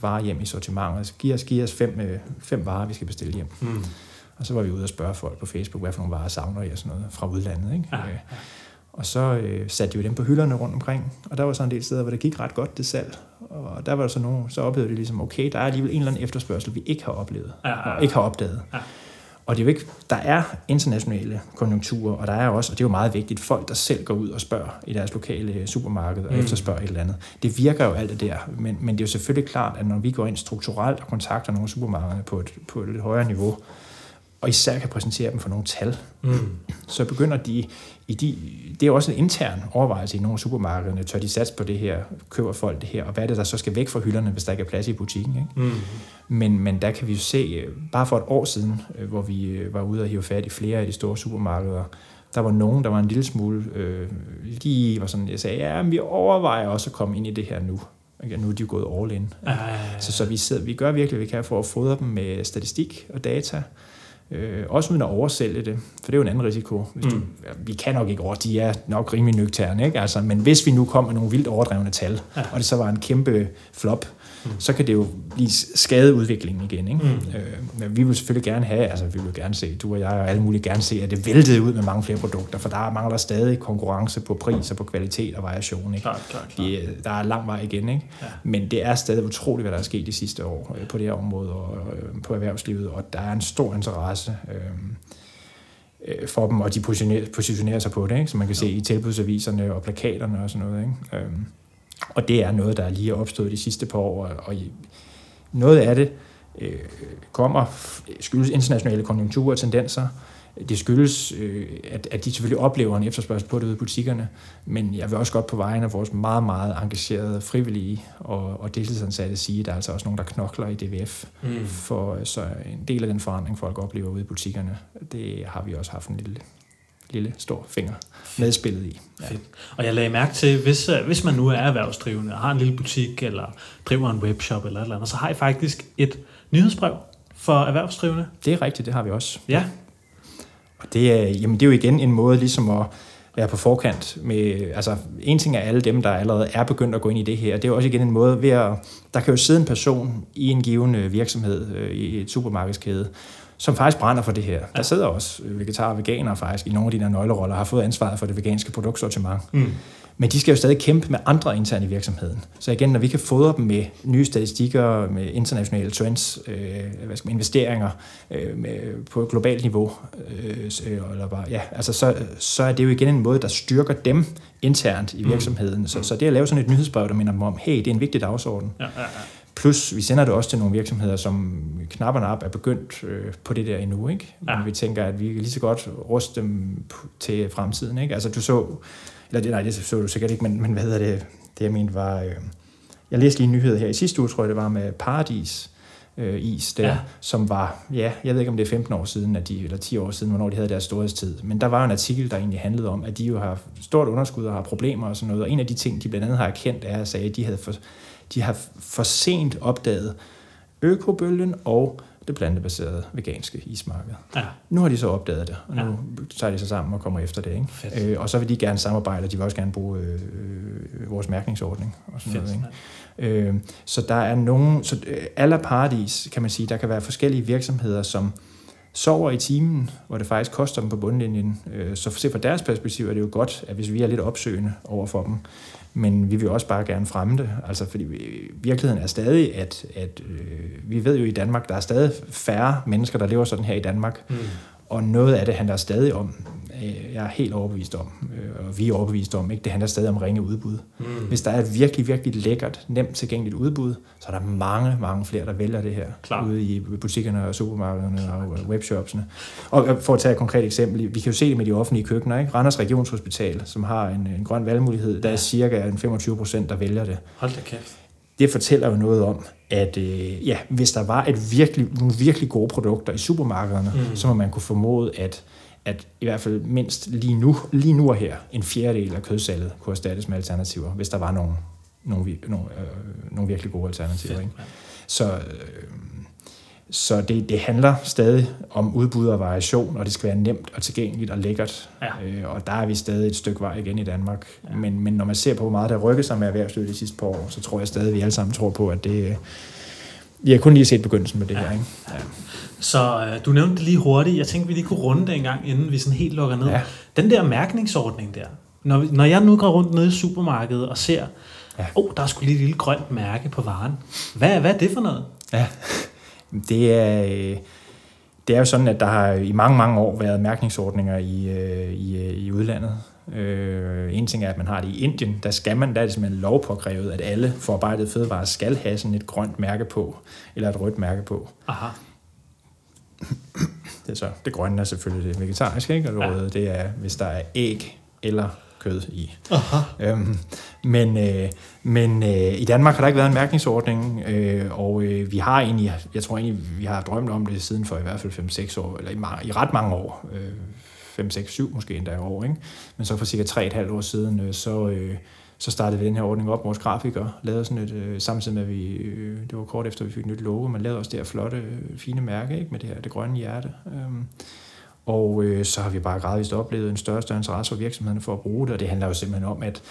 varer hjem i sortimentet. Altså, giv os, giv os fem, øh, fem varer, vi skal bestille hjem. Mm. Og så var vi ude og spørge folk på Facebook, hvad for nogle varer savner I og sådan noget fra udlandet. Ikke? Ja, ja. Og så øh, satte de jo dem på hylderne rundt omkring, og der var så en del steder, hvor det gik ret godt, det salg. Og der var der så nogen, så oplevede de ligesom, okay, der er alligevel en eller anden efterspørgsel, vi ikke har oplevet, ja, ja, ja. og ikke har opdaget. Ja. Og det er jo ikke, der er internationale konjunkturer, og der er også, og det er jo meget vigtigt, folk, der selv går ud og spørger i deres lokale supermarked og mm. efterspørger et eller andet. Det virker jo alt det der, men, men det er jo selvfølgelig klart, at når vi går ind strukturelt og kontakter nogle supermarkeder på et, på et lidt højere niveau, og især kan præsentere dem for nogle tal, mm. så begynder de, i de, det er også en intern overvejelse i nogle supermarkederne, tør de satse på det her, køber folk det her, og hvad er det, der så skal væk fra hylderne, hvis der ikke er plads i butikken. Ikke? Mm. Men, men der kan vi jo se, bare for et år siden, øh, hvor vi øh, var ude og hive fat i flere af de store supermarkeder, der var nogen, der var en lille smule, øh, de var sådan, jeg sagde, ja, men vi overvejer også at komme ind i det her nu. Okay, nu er de jo gået all in. Ja, ja. Så, så vi, sidder, vi gør virkelig, hvad vi kan for at fodre dem med statistik og data, Øh, også uden at oversælge det, for det er jo en anden risiko. Hvis du, mm. ja, vi kan nok ikke over, de er nok rimelig nøgterne, ikke? Altså, men hvis vi nu kom med nogle vildt overdrevne tal, ja. og det så var en kæmpe flop, mm. så kan det jo blive skade udviklingen igen. Ikke? Mm. Øh, men vi vil selvfølgelig gerne have, altså vi vil gerne se, du og jeg og alle mulige gerne se, at det væltede ud med mange flere produkter, for der mangler stadig konkurrence på pris og på kvalitet og variation. Ikke? Klar, klar, klar. De, der er lang vej igen, ikke? Ja. men det er stadig utroligt, hvad der er sket de sidste år øh, på det her område og øh, på erhvervslivet, og der er en stor interesse øh, øh for dem, og de positionerer, positionerer sig på det, ikke? som man kan se i tilbudsaviserne og plakaterne og sådan noget. Ikke? Øhm, og det er noget, der lige er opstået de sidste par år, og noget af det øh, kommer, skyldes internationale konjunkturer og tendenser. Det skyldes, øh, at, at de selvfølgelig oplever en efterspørgsel på det ude i butikkerne, men jeg vil også godt på vejen af vores meget, meget engagerede frivillige og, og deltidsansatte sige, at der er altså også nogen, der knokler i DVF, mm. for så en del af den forandring, folk oplever ude i butikkerne, det har vi også haft en lille lille stor finger medspillet i. Ja. Fedt. Og jeg lagde mærke til, hvis, øh, hvis man nu er erhvervsdrivende og har en lille butik, eller driver en webshop eller et eller andet, så har I faktisk et nyhedsbrev for erhvervsdrivende. Det er rigtigt, det har vi også. Ja. Og det er, jamen det er jo igen en måde ligesom at være på forkant med, altså en ting er alle dem, der allerede er begyndt at gå ind i det her, det er jo også igen en måde ved at, der kan jo sidde en person i en givende virksomhed øh, i et supermarkedskæde, som faktisk brænder for det her. Der sidder også vegetarer og veganere faktisk i nogle af de der nøgleroller, har fået ansvaret for det veganske produktsortiment. Mm. Men de skal jo stadig kæmpe med andre internt i virksomheden. Så igen, når vi kan fodre dem med nye statistikker, med internationale trends, øh, hvad skal man, investeringer øh, med, på et globalt niveau, øh, eller bare, ja, altså så, så er det jo igen en måde, der styrker dem internt i mm. virksomheden. Mm. Så, så det at lave sådan et nyhedsbrev, der minder dem om, hey, det er en vigtig dagsorden. Ja, ja, ja. Plus, vi sender det også til nogle virksomheder, som knapperne op er begyndt øh, på det der endnu. Ikke? Ja. Men vi tænker, at vi kan lige så godt ruste dem til fremtiden. Ikke? Altså, du så, eller det, nej, det så du sikkert ikke, men, men hvad hedder det, det jeg mente var, øh, jeg læste lige en nyhed her i sidste uge, tror jeg det var, med Paradis, øh, is der, ja. som var, ja, jeg ved ikke om det er 15 år siden, at de, eller 10 år siden, hvornår de havde deres storhedstid, men der var jo en artikel, der egentlig handlede om, at de jo har stort underskud og har problemer og sådan noget, og en af de ting, de blandt andet har erkendt, er at sige, at de havde for, de har for sent opdaget økobølgen og det plantebaserede veganske ismarked. Ja. Nu har de så opdaget det, og nu ja. tager de sig sammen og kommer efter det. Ikke? Øh, og så vil de gerne samarbejde, og de vil også gerne bruge øh, øh, vores mærkningsordning. Og sådan Fedt. noget, ikke? Øh, så der er nogen, så øh, alle paradis, kan man sige, der kan være forskellige virksomheder, som sover i timen, hvor det faktisk koster dem på bundlinjen. Øh, så se fra deres perspektiv er det jo godt, at hvis vi er lidt opsøgende over for dem, men vi vil også bare gerne fremme det. Altså, fordi virkeligheden er stadig, at, at øh, vi ved jo i Danmark, der er stadig færre mennesker, der lever sådan her i Danmark. Mm. Og noget af det handler stadig om, jeg er helt overbevist om, øh, og vi er overbevist om, ikke? det handler stadig om ringe udbud. Mm. Hvis der er et virkelig, virkelig lækkert, nemt tilgængeligt udbud, så er der mange, mange flere, der vælger det her Klar. ude i butikkerne og supermarkederne og webshopsene. Og for at tage et konkret eksempel, vi kan jo se det med de offentlige køkkener. Ikke? Randers Regionshospital, som har en, en grøn valgmulighed, der er cirka 25 procent, der vælger det. Hold da kæft det fortæller jo noget om, at øh, ja, hvis der var et virkelig, nogle virkelig gode produkter i supermarkederne, mm. så må man kunne formode, at, at i hvert fald mindst lige nu, lige nu og her, en fjerdedel af kødsalget kunne erstattes med alternativer, hvis der var nogle, nogle, nogle, øh, nogle virkelig gode alternativer. Ikke? Så, øh, så det, det handler stadig om udbud og variation, og det skal være nemt og tilgængeligt og lækkert. Ja. Øh, og der er vi stadig et stykke vej igen i Danmark. Ja. Men, men når man ser på, hvor meget der rykker sig med erhvervslivet de sidste par år, så tror jeg stadig, at vi alle sammen tror på, at det... Vi har kun lige set begyndelsen med det ja. her. Ikke? Ja. Så øh, du nævnte det lige hurtigt. Jeg tænkte, vi lige kunne runde det en gang, inden vi sådan helt lukker ned. Ja. Den der mærkningsordning der. Når, når jeg nu går rundt nede i supermarkedet og ser, ja. oh, der er sgu lige et lille grønt mærke på varen. Hvad, hvad er det for noget? Ja. Det er, øh, det er jo sådan, at der har i mange, mange år været mærkningsordninger i, øh, i, øh, i udlandet. Øh, en ting er, at man har det i Indien. Der skal man, der er det simpelthen lovpåkrævet, at alle forarbejdede fødevarer skal have sådan et grønt mærke på, eller et rødt mærke på. Aha. Det er så, det grønne er selvfølgelig det vegetariske, ikke? Og det røde, ja. det er, hvis der er æg eller kød i. Aha. Øhm, men øh, men øh, i Danmark har der ikke været en mærkningsordning, øh, og øh, vi har egentlig, jeg tror egentlig, vi har drømt om det siden for i hvert fald 5-6 år, eller i, i ret mange år, øh, 5, 6, 7 måske endda år, ikke? men så for cirka 3,5 år siden, øh, så, øh, så startede vi den her ordning op. Vores grafikere lavede sådan et, øh, samtidig med, at vi, øh, det var kort efter, vi fik et nyt logo, man lavede også det her flotte, øh, fine mærke ikke? med det her det grønne hjerte. Øh, og øh, så har vi bare gradvist oplevet en større og større interesse for virksomhederne for at bruge det, og det handler jo simpelthen om, at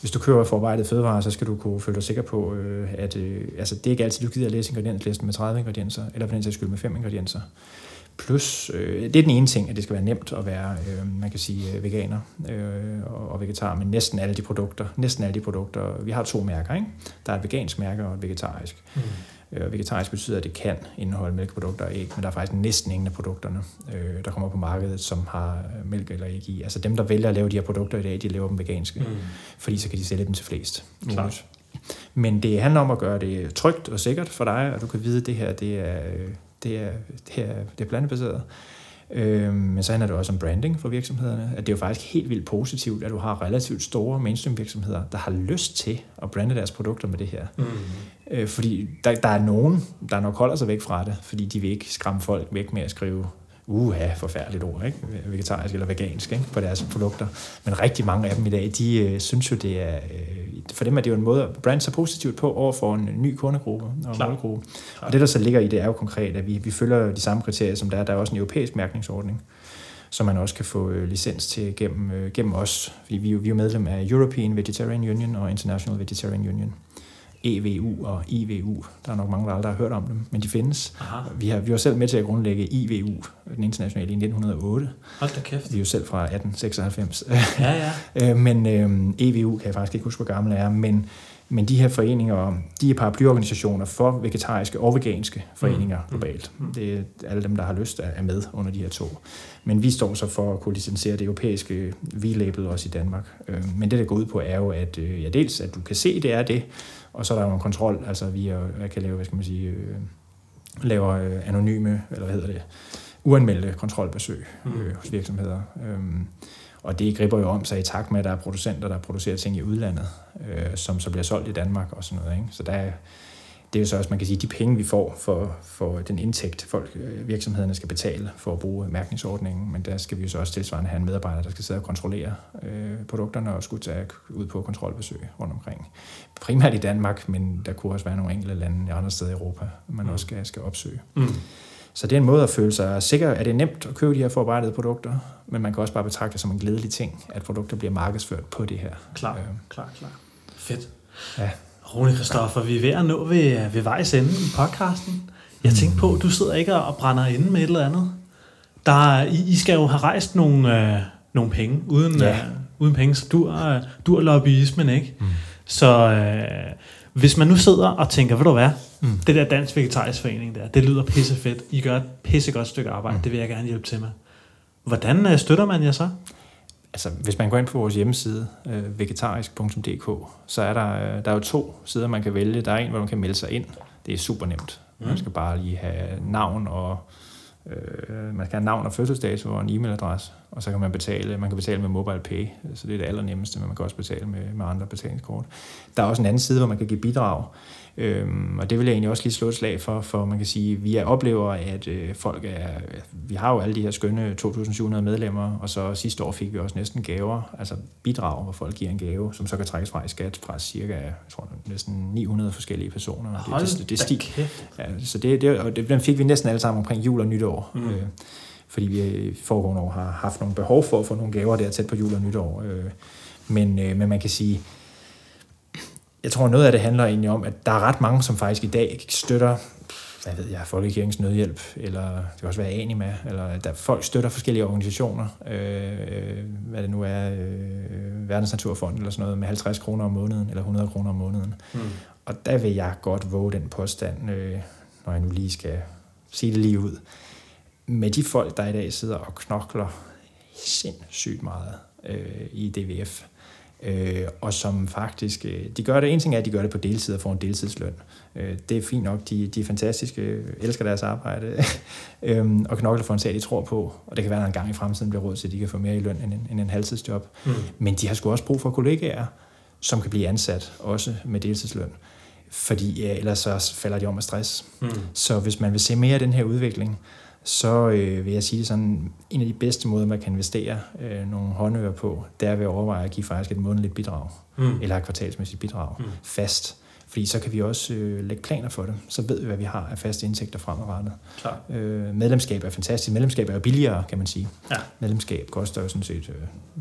hvis du køber forarbejdet fødevarer, så skal du kunne føle dig sikker på, øh, at øh, altså, det er ikke altid, du gider at læse ingredienslisten med 30 ingredienser, eller for den sags skyld med 5 ingredienser. Plus, øh, det er den ene ting, at det skal være nemt at være, øh, man kan sige, øh, veganer øh, og, og vegetar, men næsten alle de produkter, næsten alle de produkter, vi har to mærker, ikke? Der er et vegansk mærke og et vegetarisk. Mm. Øh, vegetarisk betyder, at det kan indeholde mælkeprodukter og æg, men der er faktisk næsten ingen af produkterne, øh, der kommer på markedet, som har øh, mælk eller æg i. Altså dem, der vælger at lave de her produkter i dag, de laver dem veganske, mm. fordi så kan de sælge dem til flest. Klart. Men det handler om at gøre det trygt og sikkert for dig, og du kan vide, at det her det er, det er, det er, det er plantebaseret. Øh, men så handler det også om branding for virksomhederne. At det er jo faktisk helt vildt positivt, at du har relativt store mainstream virksomheder, der har lyst til at brande deres produkter med det her. Mm. Øh, fordi der, der er nogen, der nok holder sig væk fra det, fordi de vil ikke skræmme folk væk med at skrive uha, forfærdeligt ord, ikke? vegetarisk eller vegansk ikke? på deres produkter. Men rigtig mange af dem i dag, de øh, synes jo, det er, øh, for dem er det jo en måde at brande sig positivt på over for en ny kundegruppe og Klar. målgruppe. Klar. Og det, der så ligger i det, er jo konkret, at vi, vi følger de samme kriterier, som der er. Der er også en europæisk mærkningsordning, som man også kan få øh, licens til gennem, øh, gennem os. Fordi vi, vi er jo medlem af European Vegetarian Union og International Vegetarian Union. EVU og IVU. Der er nok mange, der aldrig har hørt om dem, men de findes. Aha. Vi, har, vi var selv med til at grundlægge IVU, den internationale, i 1908. Hold da kæft. Vi er jo selv fra 1896. Ja, ja. Øh, men øh, EVU kan jeg faktisk ikke huske, hvor gammel er, men, men de her foreninger, de er paraplyorganisationer for vegetariske og veganske foreninger mm. globalt. Mm. Det er alle dem, der har lyst, er med under de her to. Men vi står så for at kunne licensere det europæiske V-label også i Danmark. Øh, men det, der går ud på, er jo, at øh, ja, dels at du kan se, det er det, og så er der jo en kontrol, altså vi er, jeg kan lave, hvad skal man sige, øh, laver øh, anonyme, eller hvad hedder det, uanmeldte kontrolbesøg mm. øh, hos virksomheder. Øhm, og det griber jo om sig i takt med, at der er producenter, der producerer ting i udlandet, øh, som så bliver solgt i Danmark og sådan noget. Ikke? Så der er, det er jo så også, man kan sige, de penge, vi får for, for den indtægt, folk, øh, virksomhederne skal betale for at bruge mærkningsordningen, men der skal vi jo så også tilsvarende have en medarbejder, der skal sidde og kontrollere øh, produkterne og skulle tage ud på kontrolbesøg rundt omkring. Primært i Danmark, men der kunne også være nogle enkelte lande i andre steder i Europa, man mm. også skal, skal opsøge. Mm. Så det er en måde at føle sig sikker. Er det nemt at købe de her forarbejdede produkter, men man kan også bare betragte det som en glædelig ting, at produkter bliver markedsført på det her. Klar, øh. klar, klar. Fedt. Ja. Rune Kristoffer, vi er ved at nå ved, ved vejs ende i podcasten. Jeg tænkte på, du sidder ikke og brænder inde med et eller andet. Der, I, I skal jo have rejst nogle, øh, nogle penge, uden, ja. øh, uden penge, så du er, du er lobbyismen, ikke? Mm. Så øh, hvis man nu sidder og tænker, ved du hvad, mm. det der Dansk Vegetarisk Forening der, det lyder pisse fedt. I gør et pisse godt stykke arbejde, mm. det vil jeg gerne hjælpe til med. Hvordan øh, støtter man jer så? Altså, hvis man går ind på vores hjemmeside, øh, vegetarisk.dk, så er der, øh, der er jo to sider, man kan vælge. Der er en, hvor man kan melde sig ind. Det er super nemt. Mm. Man skal bare lige have navn og øh, man skal have navn og fødselsdato og en e-mailadresse, og så kan man betale, man kan betale med mobile pay, så det er det allernemmeste, men man kan også betale med, med andre betalingskort. Der er også en anden side, hvor man kan give bidrag, Øhm, og det vil jeg egentlig også lige slå et slag for, for man kan sige, vi er oplever, at øh, folk er, vi har jo alle de her skønne 2.700 medlemmer, og så sidste år fik vi også næsten gaver, altså bidrag, hvor folk giver en gave, som så kan trækkes fra i skat fra cirka, jeg tror, næsten 900 forskellige personer. Hold det, det, det, det ja, så det, det, og det, den fik vi næsten alle sammen omkring jul og nytår. Mm. Øh, fordi vi foregående år har haft nogle behov for at få nogle gaver der tæt på jul og nytår. Øh, men, øh, men man kan sige, jeg tror, noget af det handler egentlig om, at der er ret mange, som faktisk i dag støtter hvad ved jeg, Folkekirkens Nødhjælp, eller det kan også være Anima, eller der folk støtter forskellige organisationer, øh, hvad det nu er, øh, Verdensnaturfond eller sådan noget, med 50 kroner om måneden, eller 100 kroner om måneden. Mm. Og der vil jeg godt våge den påstand, øh, når jeg nu lige skal sige det lige ud. Med de folk, der i dag sidder og knokler sindssygt meget øh, i DVF, øh, og som faktisk, øh, de gør det, en ting er, at de gør det på deltid og får en deltidsløn. Øh, det er fint nok, de, de er fantastiske, elsker deres arbejde, øh, og knokler for en sag, de tror på, og det kan være, at en gang i fremtiden bliver råd til, at de kan få mere i løn end en, end en halvtidsjob. Mm. Men de har sgu også brug for kollegaer, som kan blive ansat, også med deltidsløn fordi ja, ellers så falder de om af stress. Mm. Så hvis man vil se mere af den her udvikling, så øh, vil jeg sige sådan, en af de bedste måder, man kan investere øh, nogle håndører på, det er ved at overveje at give faktisk et månedligt bidrag, mm. eller et kvartalsmæssigt bidrag, mm. fast. Fordi så kan vi også øh, lægge planer for det. Så ved vi, hvad vi har af faste indtægter fremadrettet. Klar. Øh, medlemskab er fantastisk. Medlemskab er jo billigere, kan man sige. Ja. Medlemskab koster jo sådan set øh,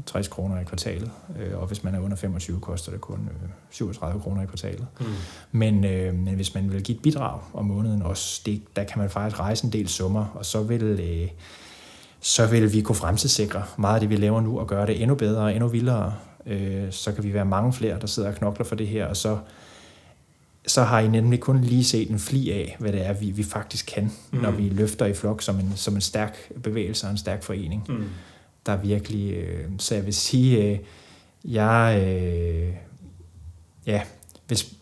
60 kroner i kvartalet. Øh, og hvis man er under 25, koster det kun øh, 37 kroner i kvartalet. Mm. Men, øh, men hvis man vil give et bidrag om måneden også, det, der kan man faktisk rejse en del summer, og så vil... Øh, så vil vi kunne fremtidssikre meget af det, vi laver nu, og gøre det endnu bedre og endnu vildere. Øh, så kan vi være mange flere, der sidder og knokler for det her, og så så har I nemlig kun lige set en fli af, hvad det er, vi, vi faktisk kan, mm. når vi løfter i flok som en, som en stærk bevægelse og en stærk forening. Mm. Der er virkelig, øh, så jeg vil sige, øh, jeg, øh, ja, hvis,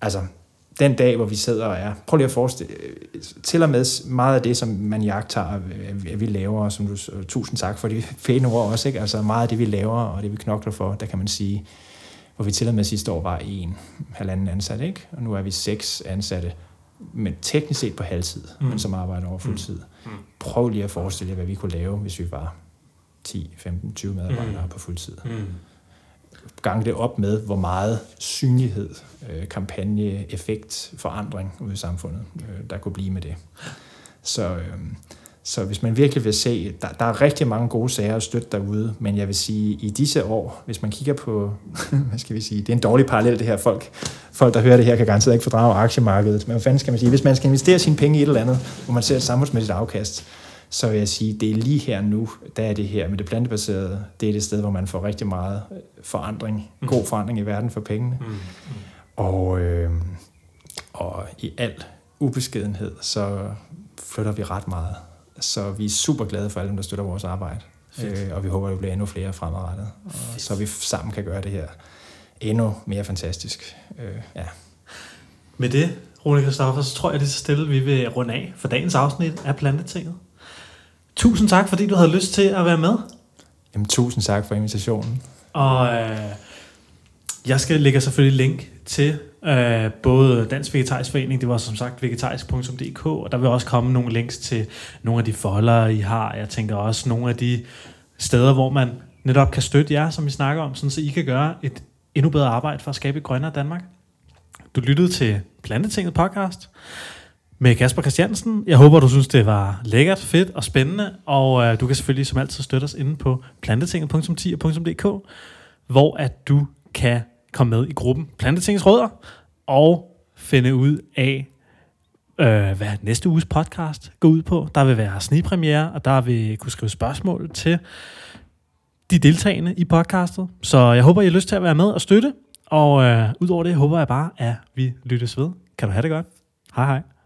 altså, den dag, hvor vi sidder og er, prøv lige at forestille, øh, til og med meget af det, som man jagter, at vi laver, som du, tusind tak for de pæne ord også, ikke? altså meget af det, vi laver, og det, vi knokler for, der kan man sige, hvor vi til og med sidste år var en halvanden ansat, ikke? og nu er vi seks ansatte men teknisk set på halvtid, mm. men som arbejder over fuld tid. Mm. Prøv lige at forestille jer, hvad vi kunne lave, hvis vi var 10, 15, 20 medarbejdere mm. på fuld tid. Mm. Gang det op med, hvor meget synlighed, øh, kampagne, effekt, forandring ude i samfundet, øh, der kunne blive med det. Så, øh, så hvis man virkelig vil se, der, der er rigtig mange gode sager at støtte derude, men jeg vil sige, i disse år, hvis man kigger på, hvad skal vi sige, det er en dårlig parallel det her, folk, folk der hører det her, kan garanteret ikke fordrage aktiemarkedet, men hvad fanden skal man sige, hvis man skal investere sine penge i et eller andet, hvor man ser et samfundsmæssigt afkast, så vil jeg sige, det er lige her nu, der er det her med det plantebaserede, det er det sted, hvor man får rigtig meget forandring, mm. god forandring i verden for pengene. Mm. Mm. Og, øh, og i al ubeskedenhed, så flytter vi ret meget. Så vi er super glade for alle dem, der støtter vores arbejde. Øh, og vi håber, at det bliver endnu flere fremadrettet. Og så vi sammen kan gøre det her endnu mere fantastisk. Øh, ja. Med det, Rune Kristoffer, så tror jeg, det er så stille, vi vil runde af for dagens afsnit af Plantetinget. Tusind tak, fordi du havde lyst til at være med. Jamen, tusind tak for invitationen. Og øh, jeg skal lægge selvfølgelig link til øh, både Dansk Vegetarisk Forening, det var som sagt vegetarisk.dk, og der vil også komme nogle links til nogle af de folder, I har. Jeg tænker også nogle af de steder, hvor man netop kan støtte jer, som vi snakker om, sådan så I kan gøre et endnu bedre arbejde for at skabe et grønnere Danmark. Du lyttede til Plantetinget podcast med Kasper Christiansen. Jeg håber, du synes, det var lækkert, fedt og spændende, og øh, du kan selvfølgelig som altid støtte os inde på plantetinget.10.dk, hvor at du kan komme med i gruppen Plantetingets Rødder og finde ud af, øh, hvad næste uges podcast går ud på. Der vil være snigpremiere, og der vil kunne skrive spørgsmål til de deltagende i podcastet. Så jeg håber, I har lyst til at være med og støtte. Og øh, udover det håber jeg bare, at vi lyttes ved. Kan du have det godt? Hej hej.